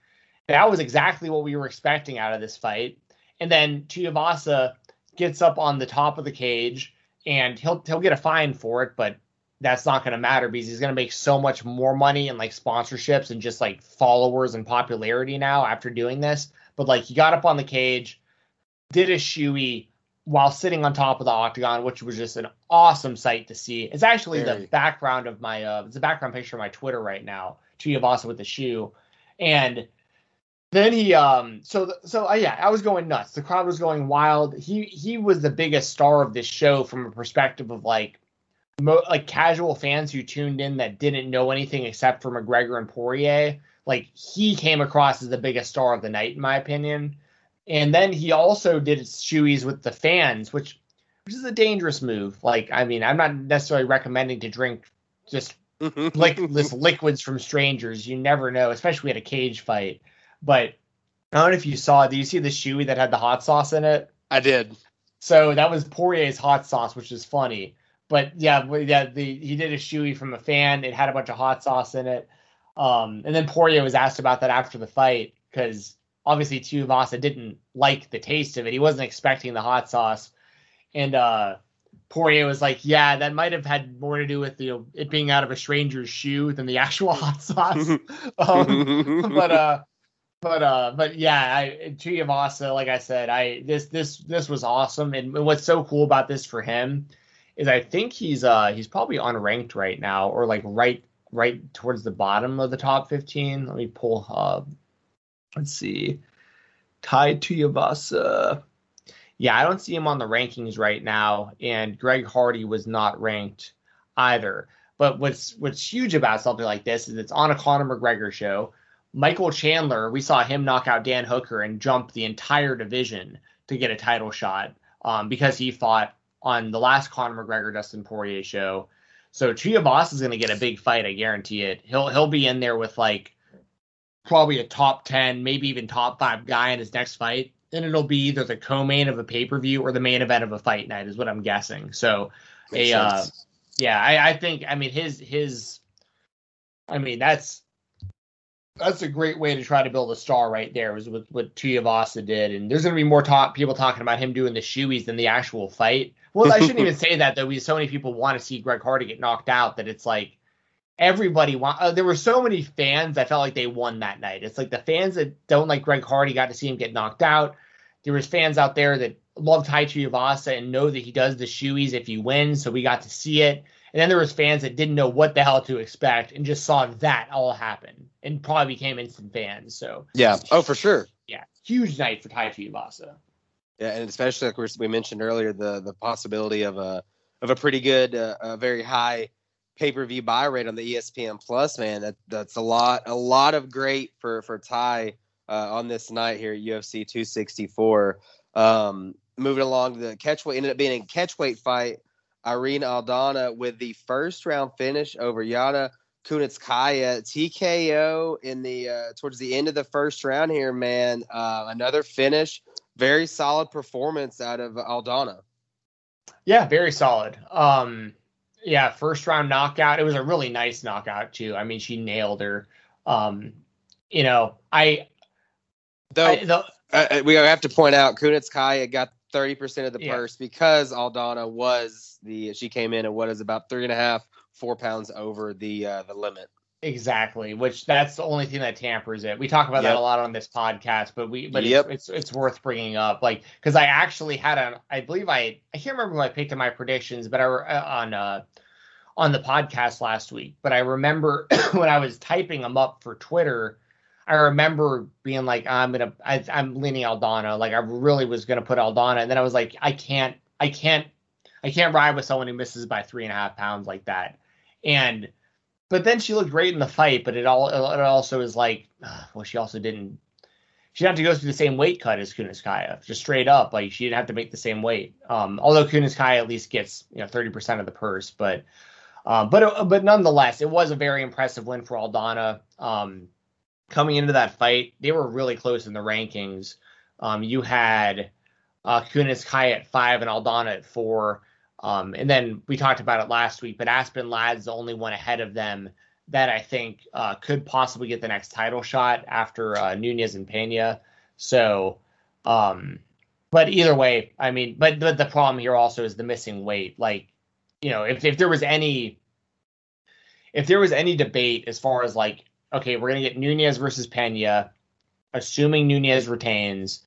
that was exactly what we were expecting out of this fight. And then Tuivasa gets up on the top of the cage and he'll he'll get a fine for it, but that's not going to matter because he's going to make so much more money and like sponsorships and just like followers and popularity now after doing this. But like he got up on the cage, did a shoey while sitting on top of the octagon, which was just an awesome sight to see. It's actually Very. the background of my uh it's a background picture of my Twitter right now. Tuivasa with the shoe. And then he um so so uh, yeah i was going nuts the crowd was going wild he he was the biggest star of this show from a perspective of like mo- like casual fans who tuned in that didn't know anything except for mcgregor and poirier like he came across as the biggest star of the night in my opinion and then he also did shoeies with the fans which which is a dangerous move like i mean i'm not necessarily recommending to drink just like this liquids from strangers you never know especially at a cage fight but I don't know if you saw. Do you see the shoey that had the hot sauce in it? I did. So that was Poirier's hot sauce, which is funny. But yeah, yeah, the, he did a shoey from a fan. It had a bunch of hot sauce in it. Um, and then Poirier was asked about that after the fight because obviously Tuivasa didn't like the taste of it. He wasn't expecting the hot sauce, and uh, Poirier was like, "Yeah, that might have had more to do with you know it being out of a stranger's shoe than the actual hot sauce." um, but uh, but uh, but yeah, I Tuivasa, like I said, I this this this was awesome, and what's so cool about this for him is I think he's uh he's probably unranked right now, or like right right towards the bottom of the top 15. Let me pull uh let's see. Tai Tuivasa. Yeah, I don't see him on the rankings right now, and Greg Hardy was not ranked either. But what's what's huge about something like this is it's on a Conor McGregor show. Michael Chandler, we saw him knock out Dan Hooker and jump the entire division to get a title shot um, because he fought on the last Conor McGregor Dustin Poirier show. So Tuivasa is going to get a big fight, I guarantee it. He'll he'll be in there with like probably a top 10, maybe even top 5 guy in his next fight and it'll be either the co-main of a pay-per-view or the main event of a fight night is what I'm guessing. So a uh, yeah, I, I think I mean his his I mean that's that's a great way to try to build a star right there was what, what Tuivasa did. And there's going to be more talk, people talking about him doing the shoeies than the actual fight. Well, I shouldn't even say that though. We so many people want to see Greg Hardy get knocked out that it's like everybody want. Uh, there were so many fans. I felt like they won that night. It's like the fans that don't like Greg Hardy got to see him get knocked out. There was fans out there that love Tai Tuivasa and know that he does the shoeies if he wins, so we got to see it. And then there was fans that didn't know what the hell to expect and just saw that all happen and probably became instant fans. So yeah, oh for sure. Yeah, huge night for Tai Tuivasa. Yeah, and especially like we mentioned earlier, the the possibility of a of a pretty good, uh, a very high pay per view buy rate on the ESPN Plus. Man, that that's a lot, a lot of great for for Tai uh, on this night here at UFC 264. Um, moving along, the catchweight ended up being a catchweight fight. Irene Aldana with the first round finish over Yana Kunitskaya TKO in the uh, towards the end of the first round here, man. Uh, another finish, very solid performance out of Aldana. Yeah, very solid. Um, yeah, first round knockout. It was a really nice knockout too. I mean, she nailed her. Um, you know, I though I, the, uh, uh we have to point out Kunitskaya got thirty percent of the yeah. purse because Aldana was the she came in at what is about three and a half, four pounds over the uh, the limit. Exactly, which that's the only thing that tampers it. We talk about yep. that a lot on this podcast, but we but yep. it's, it's, it's worth bringing up, like because I actually had a I believe I I can't remember who I picked in my predictions, but I were uh, on uh on the podcast last week, but I remember when I was typing them up for Twitter, I remember being like, I'm gonna, I, am leaning Aldana. Like I really was gonna put Aldana, and then I was like, I can't, I can't, I can't ride with someone who misses by three and a half pounds like that. And, but then she looked great in the fight, but it all, it also is like, well, she also didn't. She didn't have to go through the same weight cut as Kunitskaya, just straight up. Like she didn't have to make the same weight. Um, although Kunitskaya at least gets you know 30% of the purse, but um, but uh, but nonetheless, it was a very impressive win for Aldana. Um, coming into that fight, they were really close in the rankings. Um, you had uh, Kunitskaya at five and Aldana at four. Um, and then we talked about it last week, but Aspen Ladd's the only one ahead of them that I think uh, could possibly get the next title shot after uh, Nunes and Pena. So, um, but either way, I mean, but, but the problem here also is the missing weight. Like, you know, if if there was any if there was any debate as far as like, okay, we're gonna get Nunes versus Pena, assuming Nunes retains,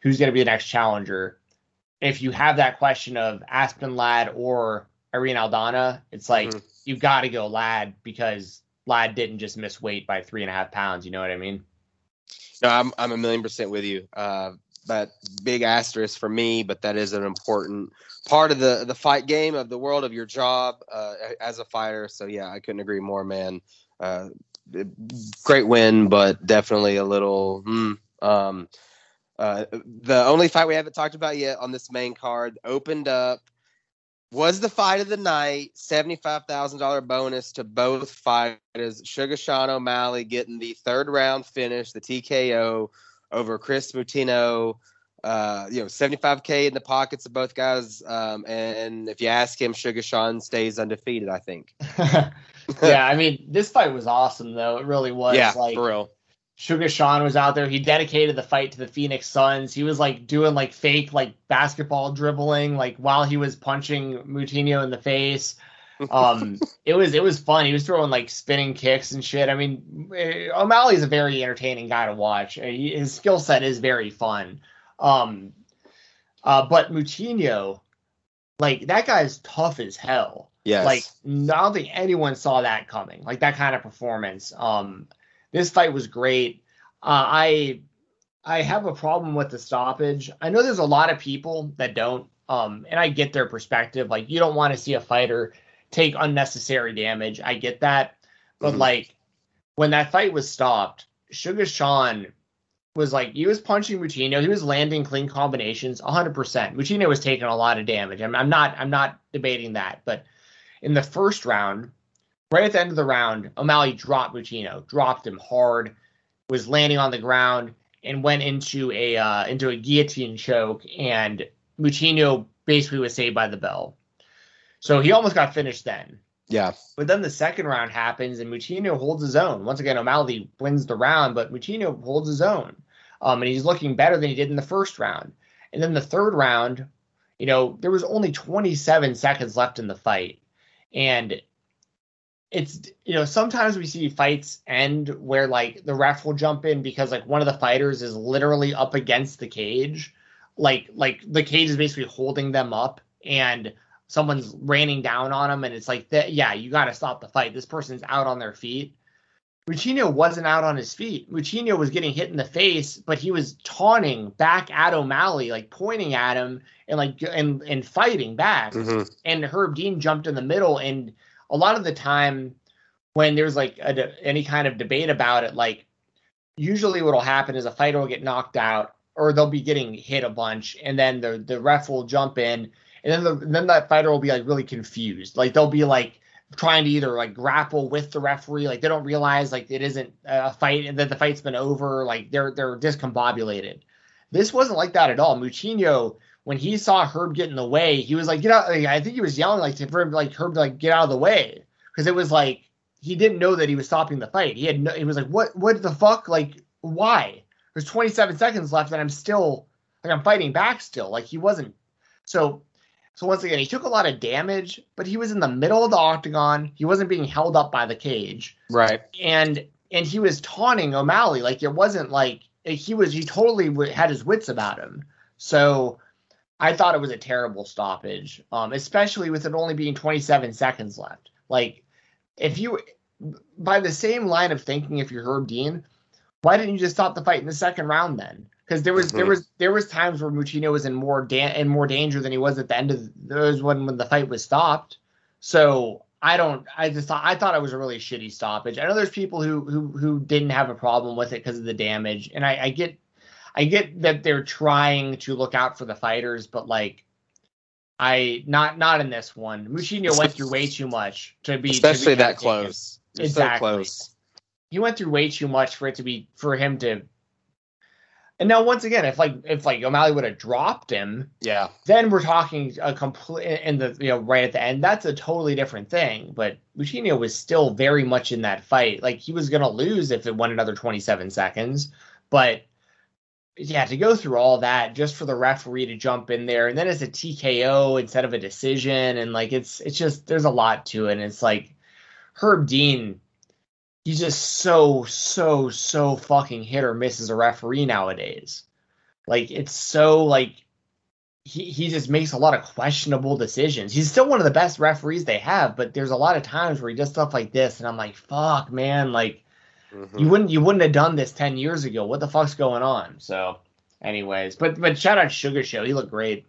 who's gonna be the next challenger? If you have that question of Aspen Ladd or Irene Aldana, it's like mm-hmm. you got to go Ladd because Ladd didn't just miss weight by three and a half pounds. You know what I mean? No, I'm I'm a million percent with you. Uh, but big asterisk for me, but that is an important part of the the fight game of the world of your job uh, as a fighter. So yeah, I couldn't agree more, man. Uh, great win, but definitely a little. Mm, um, uh, the only fight we haven't talked about yet on this main card opened up was the fight of the night. Seventy-five thousand dollar bonus to both fighters. Sugar Sean O'Malley getting the third round finish, the TKO over Chris Moutinho. Uh, you know, 75k in the pockets of both guys. Um, and if you ask him, Sugar Sean stays undefeated. I think. yeah, I mean, this fight was awesome though. It really was. Yeah, like, for real. Sugar Sean was out there. He dedicated the fight to the Phoenix Suns. He was like doing like fake like basketball dribbling like while he was punching Moutinho in the face. Um, it was it was fun. He was throwing like spinning kicks and shit. I mean, eh, O'Malley's a very entertaining guy to watch. Eh, his skill set is very fun. Um, uh, but Moutinho, like that guy's tough as hell. Yes. Like I don't think anyone saw that coming. Like that kind of performance. Um, this fight was great. Uh, I I have a problem with the stoppage. I know there's a lot of people that don't. Um, and I get their perspective. Like you don't want to see a fighter take unnecessary damage. I get that. But mm-hmm. like when that fight was stopped, Sugar Sean was like he was punching Moutinho. He was landing clean combinations 100%. Moutinho was taking a lot of damage. I'm, I'm not I'm not debating that, but in the first round, right at the end of the round, O'Malley dropped Moutinho, dropped him hard, was landing on the ground and went into a uh, into a guillotine choke and Moutinho basically was saved by the bell. So he almost got finished then. Yeah. But then the second round happens and Moutinho holds his own. Once again, O'Malley wins the round, but Moutinho holds his own. Um, and he's looking better than he did in the first round. And then the third round, you know, there was only 27 seconds left in the fight. And it's you know sometimes we see fights end where like the ref will jump in because like one of the fighters is literally up against the cage like like the cage is basically holding them up and someone's raining down on them and it's like that yeah you got to stop the fight this person's out on their feet Moutinho wasn't out on his feet. Moutinho was getting hit in the face, but he was taunting back at O'Malley, like pointing at him and like and and fighting back. Mm-hmm. And Herb Dean jumped in the middle. And a lot of the time, when there's like any kind of debate about it, like usually what'll happen is a fighter will get knocked out or they'll be getting hit a bunch, and then the the ref will jump in, and then the then that fighter will be like really confused. Like they'll be like trying to either like grapple with the referee, like they don't realize like it isn't a fight and that the fight's been over, like they're they're discombobulated. This wasn't like that at all. Moutinho, when he saw Herb get in the way, he was like, "Get out!" Like, I think he was yelling like for him, like Herb to like get out of the way because it was like he didn't know that he was stopping the fight. He had no, he was like, "What? What the fuck? Like, why?" There's 27 seconds left, and I'm still like I'm fighting back still. Like he wasn't. So so once again, he took a lot of damage, but he was in the middle of the octagon. He wasn't being held up by the cage. Right. And and he was taunting O'Malley like it wasn't like he was he totally had his wits about him. So I thought it was a terrible stoppage, um, especially with it only being 27 seconds left. Like if you by the same line of thinking, if you're Herb Dean, why didn't you just stop the fight in the second round then? because there was mm-hmm. there was there was times where Moutinho was in more da- in more danger than he was at the end of those when when the fight was stopped. So I don't. I just thought I thought it was a really shitty stoppage. I know there's people who who who didn't have a problem with it because of the damage, and I, I get I get that they're trying to look out for the fighters, but like I not not in this one. Moutinho went through way too much to be especially to be that close. exactly. So close. He went through way too much for it to be for him to and now once again, if like if like O'Malley would have dropped him, yeah, then we're talking a complete in the you know right at the end. That's a totally different thing. But Moutinho was still very much in that fight. Like he was gonna lose if it went another 27 seconds. But yeah, to go through all that just for the referee to jump in there, and then it's a TKO instead of a decision, and like it's it's just there's a lot to it. And it's like Herb Dean he's just so so so fucking hit or miss as a referee nowadays. Like it's so like he he just makes a lot of questionable decisions. He's still one of the best referees they have, but there's a lot of times where he does stuff like this, and I'm like, fuck, man, like mm-hmm. you wouldn't you wouldn't have done this ten years ago. What the fuck's going on? So, anyways, but but shout out Sugar Show, he looked great.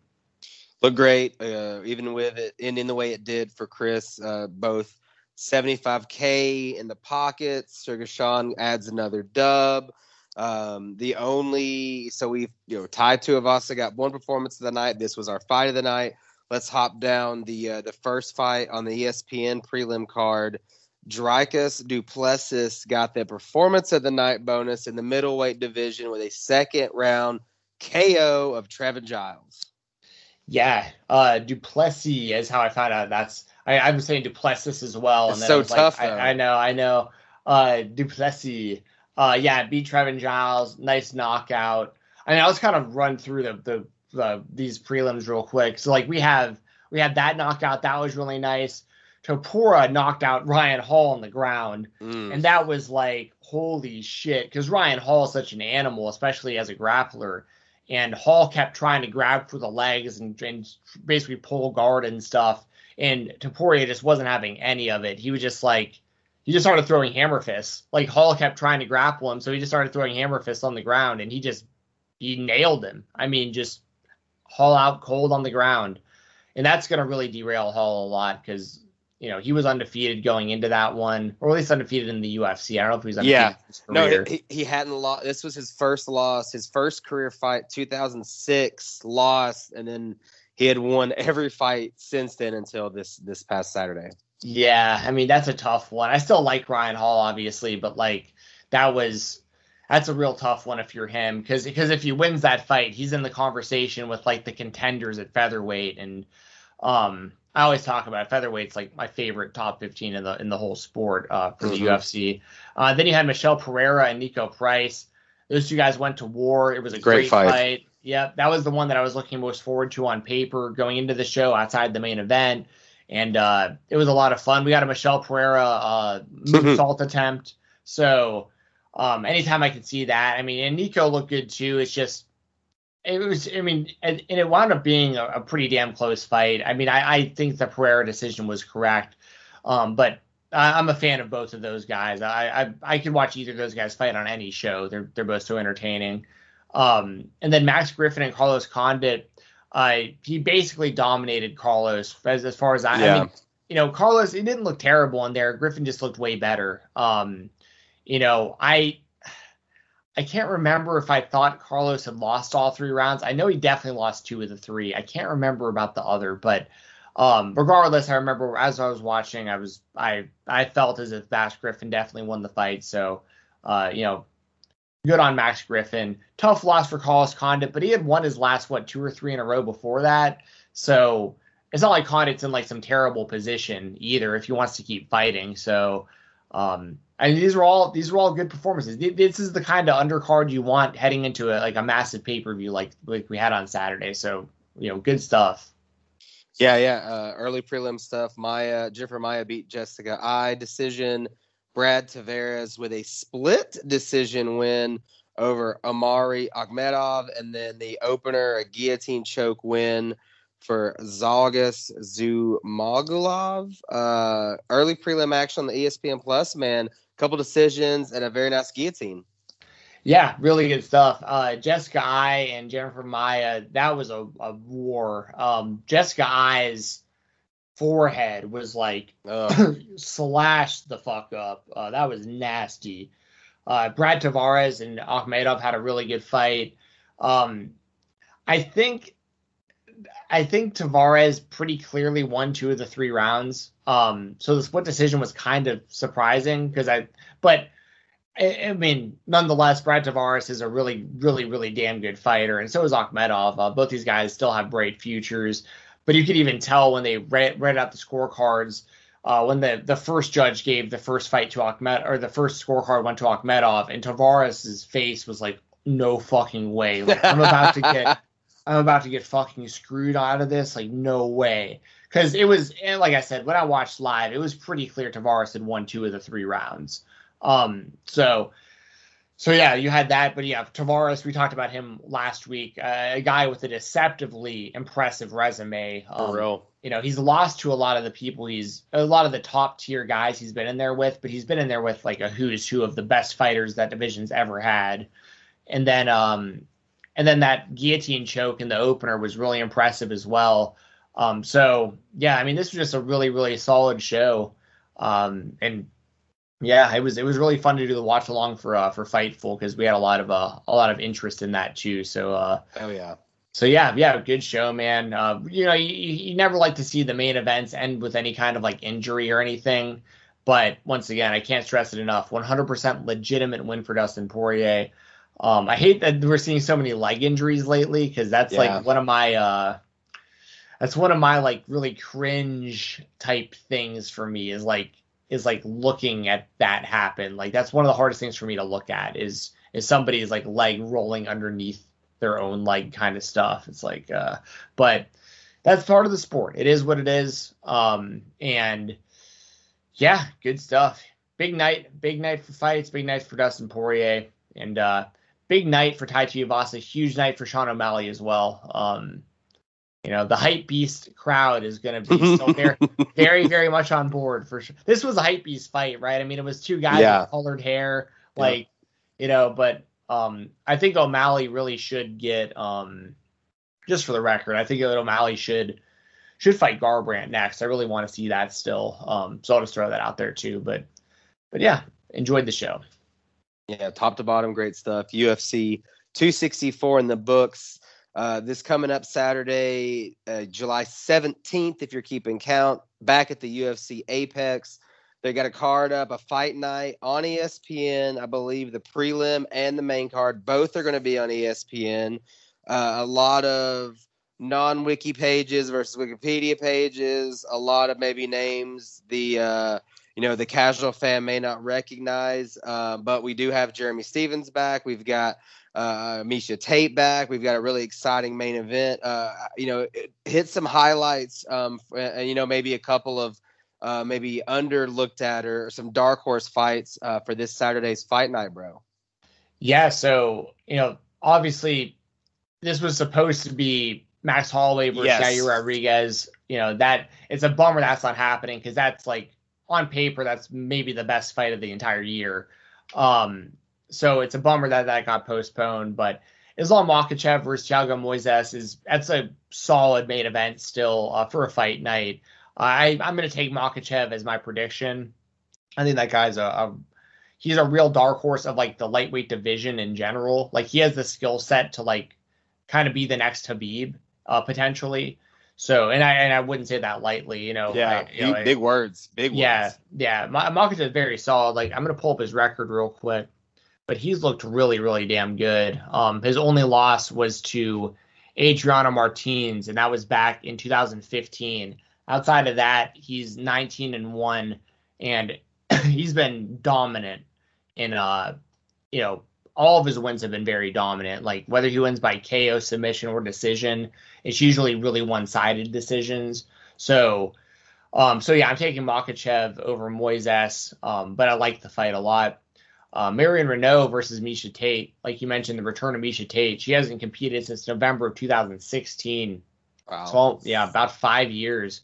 Looked great, uh, even with it and in the way it did for Chris, uh, both 75k in the pockets. Sugar Sean adds another dub. Um, the only so we've you know Tai Tuivasa. I got one performance of the night. This was our fight of the night. Let's hop down the uh, the first fight on the ESPN prelim card. Dricus Duplessis got the performance of the night bonus in the middleweight division with a second round KO of Trevin Giles. Yeah, uh, Du Plessis is how I found out. That's I, I was saying Duplessis as well. It's and so tough. Like, I, I, know, I know. Uh, Du Plessis. Uh, yeah, beat Trevin Giles, nice knockout. I mean, I was kind of run through the, the the these prelims real quick. So like we have we had that knockout that was really nice. Topuria knocked out Ryan Hall on the ground, mm. and that was like holy shit because Ryan Hall is such an animal, especially as a grappler. And Hall kept trying to grab for the legs and, and basically pull guard and stuff. And Topuria just wasn't having any of it. He was just like he just started throwing hammer fists. Like Hall kept trying to grapple him, so he just started throwing hammer fists on the ground, and he just he nailed him. I mean, just Hall out cold on the ground, and that's going to really derail Hall a lot because you know he was undefeated going into that one, or at least undefeated in the UFC. I don't know if he was undefeated. Yeah, no, he, he hadn't lost. This was his first loss, his first career fight, 2006 loss, and then he had won every fight since then until this this past Saturday. Yeah, I mean that's a tough one. I still like Ryan Hall, obviously, but like that was that's a real tough one if you're him because because if he wins that fight, he's in the conversation with like the contenders at featherweight, and um, I always talk about it. featherweight's like my favorite top 15 in the in the whole sport uh, for the mm-hmm. UFC. Uh, then you had Michel Pereira and Niko Price. Those two guys went to war. It was a great, great fight. fight. Yeah, that was the one that I was looking most forward to on paper going into the show outside the main event and uh, it was a lot of fun. We got a Michel Pereira uh, moonsault attempt, so um, anytime I can see that, I mean, and Nico looked good too. It's just it was, I mean, and, and it wound up being a, a, pretty damn close fight. I mean, I, I think the Pereira decision was correct, um, but I, am a fan of both of those guys. I, I I could watch either of those guys fight on any show. They're they're both so entertaining. Um, and then Max Griffin and Carlos Condit uh, he basically dominated Carlos as, as far as I, yeah. I mean, you know, Carlos, he didn't look terrible in there. Griffin just looked way better. Um, you know, I, I can't remember if I thought Carlos had lost all three rounds. I know he definitely lost two of the three. I can't remember about the other, but um, regardless, I remember as I was watching, I was I I felt as if Max Griffin definitely won the fight. So, uh, you know, good on Max Griffin. Tough loss for Carlos Condit, but he had won his last what two or three in a row before that. So it's not like Condit's in like some terrible position either if he wants to keep fighting. So um, I mean, these are all these are all good performances. This is the kind of undercard you want heading into a, like a massive pay per view like like we had on Saturday. So you know, good stuff. Yeah, yeah. Uh, early prelim stuff. Maia Jennifer Maia beat Jessica Eye decision. Brad Tavares with a split decision win over Omari Akhmedov, and then the opener, a guillotine choke win for Zhalgas Zhumagulov. Uh, early prelim action on the ESPN Plus, man. Couple decisions and a very nice guillotine. Yeah, really good stuff. Uh, Jessica Eye and Jennifer Maia, that was a, a war. Um, Jessica Eye's forehead was like slashed the fuck up. Uh, that was nasty. Uh, Brad Tavares and Akhmedov had a really good fight. Um, I think I think Tavares pretty clearly won two of the three rounds. Um, so the split decision was kind of surprising because I, but I, I, mean, nonetheless, Brad Tavares is a really, really, really damn good fighter, and so is Akhmedov. Uh, both these guys still have bright futures. But you could even tell when they read, read out the scorecards uh, when the, the first judge gave the first fight to Ahmed or the first scorecard went to Akhmedov and Tavares's face was like, no fucking way. Like, I'm about to get I'm about to get fucking screwed out of this. Like, no way. Because it was, like I said, when I watched live, it was pretty clear Tavares had won two of the three rounds. Um, so so yeah, you had that, but yeah, Tavares. We talked about him last week. Uh, a guy with a deceptively impressive resume. Um, For real. You know, he's lost to a lot of the people. He's a lot of the top tier guys he's been in there with, but he's been in there with like a who's who of the best fighters that division's ever had. And then, um, and then that guillotine choke in the opener was really impressive as well. Um, so yeah, I mean, this was just a really, really solid show. Um, and yeah, it was it was really fun to do the watch along for uh, for Fightful because we had a lot of uh, a lot of interest in that too. So uh, oh yeah. So yeah, yeah, good show, man. Uh, you know, you, you never like to see the main events end with any kind of like injury or anything, but once again, I can't stress it enough. 100% legitimate win for Dustin Poirier. Um, I hate that we're seeing so many leg injuries lately because that's yeah. like one of my uh, that's one of my like really cringe type things for me is like is like looking at that happen. Like that's one of the hardest things for me to look at is is somebody's like leg rolling underneath their own leg kind of stuff. It's like uh but that's part of the sport. It is what it is. Um and yeah, good stuff. Big night, big night for fights, big night for Dustin Poirier, and uh big night for Tai Tuivasa, huge night for Sean O'Malley as well. Um you know the hype beast crowd is going to be still very, very, very much on board for sure. This was a hype beast fight, right? I mean, it was two guys yeah. with colored hair, like yeah. you know. But um, I think O'Malley really should get um, just for the record, I think that O'Malley should should fight Garbrandt next. I really want to see that still. Um, so I'll just throw that out there too. But but yeah, enjoyed the show. Yeah, top to bottom, great stuff. UFC 264 in the books. Uh, this coming up Saturday, uh, July 17th, if you're keeping count, back at the UFC Apex. They got a card up, a fight night on ESPN. I believe the prelim and the main card both are going to be on ESPN. Uh, a lot of non wiki pages versus Wikipedia pages, a lot of maybe names the uh, you know the casual fan may not recognize, uh, but we do have Jeremy Stephens back. We've got uh, Miesha Tate back. We've got a really exciting main event. Uh, you know, hit some highlights, um, and you know maybe a couple of uh, maybe underlooked at or some dark horse fights uh, for this Saturday's fight night, bro. Yeah, so you know, obviously, this was supposed to be Max Holloway versus yes. Yair Rodriguez. You know that it's a bummer that's not happening because that's like on paper that's maybe the best fight of the entire year. Um, so it's a bummer that that got postponed. But Islam Makhachev versus Thiago Moises is that's a solid main event still uh, for a fight night. I I'm gonna take Makhachev as my prediction. I think that guy's a, a he's a real dark horse of like the lightweight division in general. Like he has the skill set to like kind of be the next Khabib uh, potentially. So, and I and I wouldn't say that lightly, you know. Yeah, I, you know, big words, big yeah, words. Yeah, yeah. Makhachev is very solid. Like I'm gonna pull up his record real quick but he's looked really, really damn good. Um, his only loss was to Adriano Martins, and that was back in 2015. Outside of that, he's 19 and one, and he's been dominant in uh, you know, all of his wins have been very dominant. Like whether he wins by KO, submission, or decision, it's usually really one-sided decisions. So, um, so yeah, I'm taking Makhachev over Moises, um, but I like the fight a lot. Uh, Marion Reneau versus Miesha Tate, like you mentioned, the return of Miesha Tate. She hasn't competed since November of 2016. Wow. So yeah, about five years,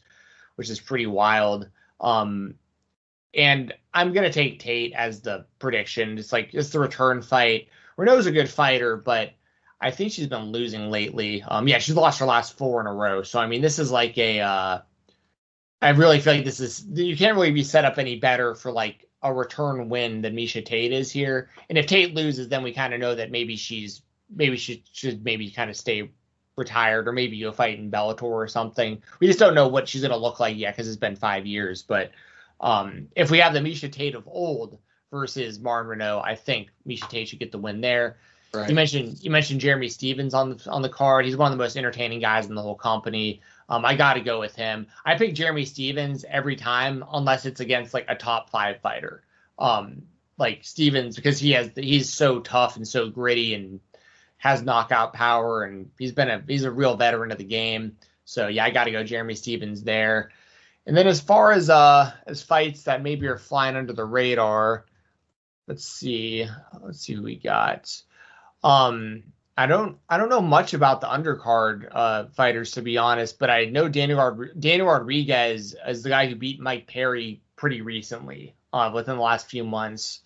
which is pretty wild. Um, and I'm gonna take Tate as the prediction. It's like it's the return fight. Reneau's a good fighter, but I think she's been losing lately. Um, yeah, she's lost her last four in a row. So I mean, this is like a. Uh, I really feel like this is you can't really be set up any better for like a return win than Miesha Tate is here. And if Tate loses, then we kind of know that maybe she's maybe she should maybe kind of stay retired or maybe go fight in Bellator or something. We just don't know what she's to look like yet because it's been five years. But um, if we have the Miesha Tate of old versus Marin Reneau, I think Miesha Tate should get the win there. Right. You mentioned you mentioned Jeremy Stephens on the on the card. He's one of the most entertaining guys in the whole company. Um, I got to go with him. I pick Jeremy Stephens every time, unless it's against like a top five fighter. Um, like Stephens, because he has he's so tough and so gritty and has knockout power and he's been a he's a real veteran of the game. So yeah, I got to go Jeremy Stephens there. And then as far as uh as fights that maybe are flying under the radar, let's see, let's see who we got. Um, I don't I don't know much about the undercard uh, fighters to be honest, but I know Daniel Daniel Rodriguez is the guy who beat Mike Perry pretty recently, uh, within the last few months.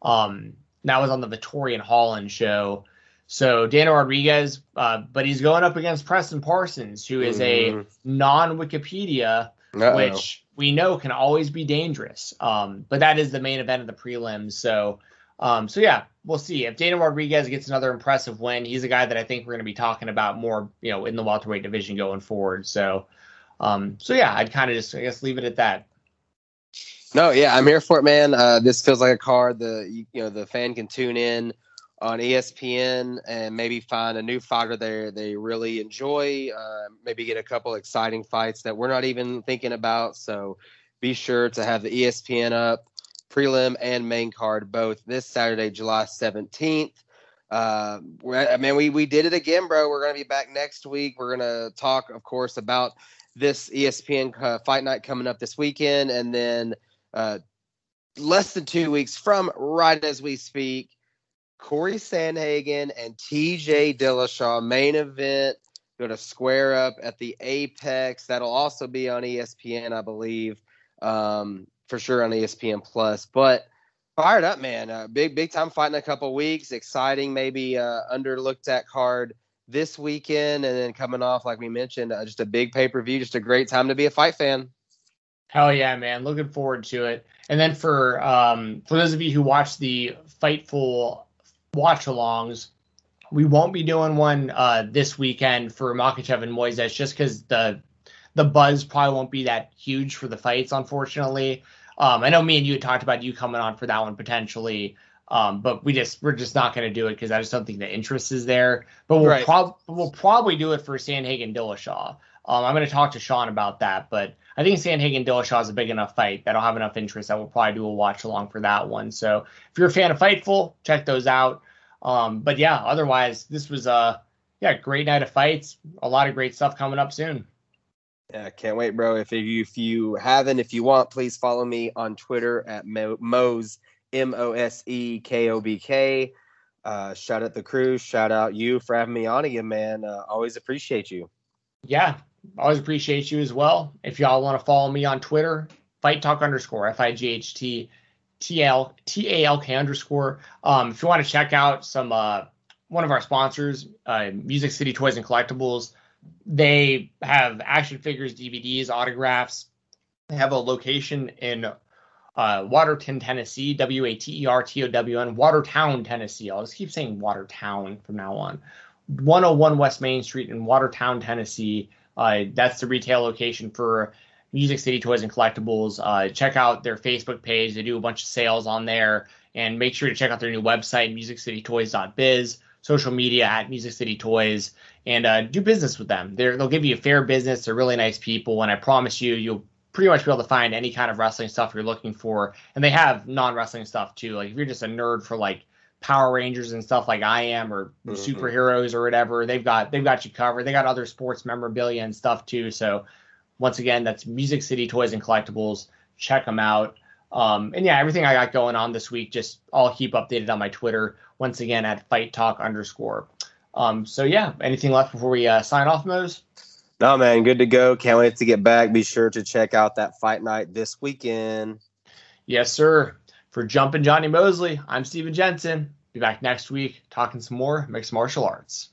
Um, that was on the Vettori and Holland show. So Daniel Rodriguez, uh, but he's going up against Preston Parsons, who is mm. a non Wikipedia, which we know can always be dangerous. Um, but that is the main event of the prelims. So um, so yeah, we'll see if Dana Rodriguez gets another impressive win. He's a guy that I think we're going to be talking about more, you know, in the welterweight division going forward. So, um, so yeah, I'd kind of just I guess leave it at that. No, yeah, I'm here for it, man. Uh, this feels like a card the you, you know the fan can tune in on ESPN and maybe find a new fighter there they really enjoy. Uh, maybe get a couple exciting fights that we're not even thinking about. So be sure to have the ESPN up, prelim and main card both this Saturday, July 17th. Uh, I mean, we we did it again, bro. We're gonna be back next week. We're gonna talk, of course, about this ESPN uh, fight night coming up this weekend, and then uh, less than two weeks from right as we speak, Corey Sandhagen and TJ Dillashaw main event. Going to square up at the Apex. That'll also be on ESPN, I believe, um, for sure on ESPN Plus. But fired up, man. Uh, big big time fight in a couple weeks. Exciting, maybe uh, underlooked at card this weekend, and then coming off, like we mentioned, uh, just a big pay per view. Just a great time to be a fight fan. Hell yeah, man! Looking forward to it. And then for um, for those of you who watch the Fightful watch alongs. We won't be doing one uh, this weekend for Makhachev and Moises just because the the buzz probably won't be that huge for the fights, unfortunately. Um, I know me and you had talked about you coming on for that one potentially, um, but we just we're just not going to do it because I just don't think the interest is there. But we'll right. prob- we'll probably do it for Sandhagen Dillashaw. Um, I'm going to talk to Sean about that, but I think Sandhagen Dillashaw is a big enough fight that I'll have enough interest that we'll probably do a watch along for that one. So if you're a fan of Fightful, check those out. Um, but yeah, otherwise this was a yeah great night of fights. A lot of great stuff coming up soon. Yeah, can't wait, bro. If you if you haven't, if you want, please follow me on Twitter at Mose M O S E K O B K. Uh, shout out the crew. Shout out you for having me on again, man. Uh, always appreciate you. Yeah, always appreciate you as well. If y'all want to follow me on Twitter, fight talk underscore F I G H T T L T A L K underscore. Um, if you want to check out some uh, one of our sponsors, uh, Music City Toys and Collectibles, they have action figures, DVDs, autographs. They have a location in uh, Waterton, Tennessee, W A T E R T O W N, Watertown, Tennessee. I'll just keep saying Watertown from now on. 101 West Main Street in Watertown, Tennessee. Uh, that's the retail location for Music City Toys and Collectibles. Uh, check out their Facebook page. They do a bunch of sales on there. And make sure to check out their new website, musiccitytoys.biz, social media at Music City Toys, and uh, do business with them. they will give you a fair business. They're really nice people. And I promise you, you'll pretty much be able to find any kind of wrestling stuff you're looking for. And they have non wrestling stuff too. Like if you're just a nerd for like Power Rangers and stuff like I am, or mm-hmm. superheroes or whatever. They've got they've got you covered. They got other sports memorabilia and stuff too. So once again, that's Music City Toys and Collectibles. Check them out. Um, and yeah, everything I got going on this week, just I'll keep updated on my Twitter. Once again at Fight Talk underscore. Um, so yeah, anything left before we uh, sign off, Mose? No, man, good to go. Can't wait to get back. Be sure to check out that fight night this weekend. Yes, sir. For Jumpin' Johnny Mosley, I'm Steven Jensen. Be back next week talking some more mixed martial arts.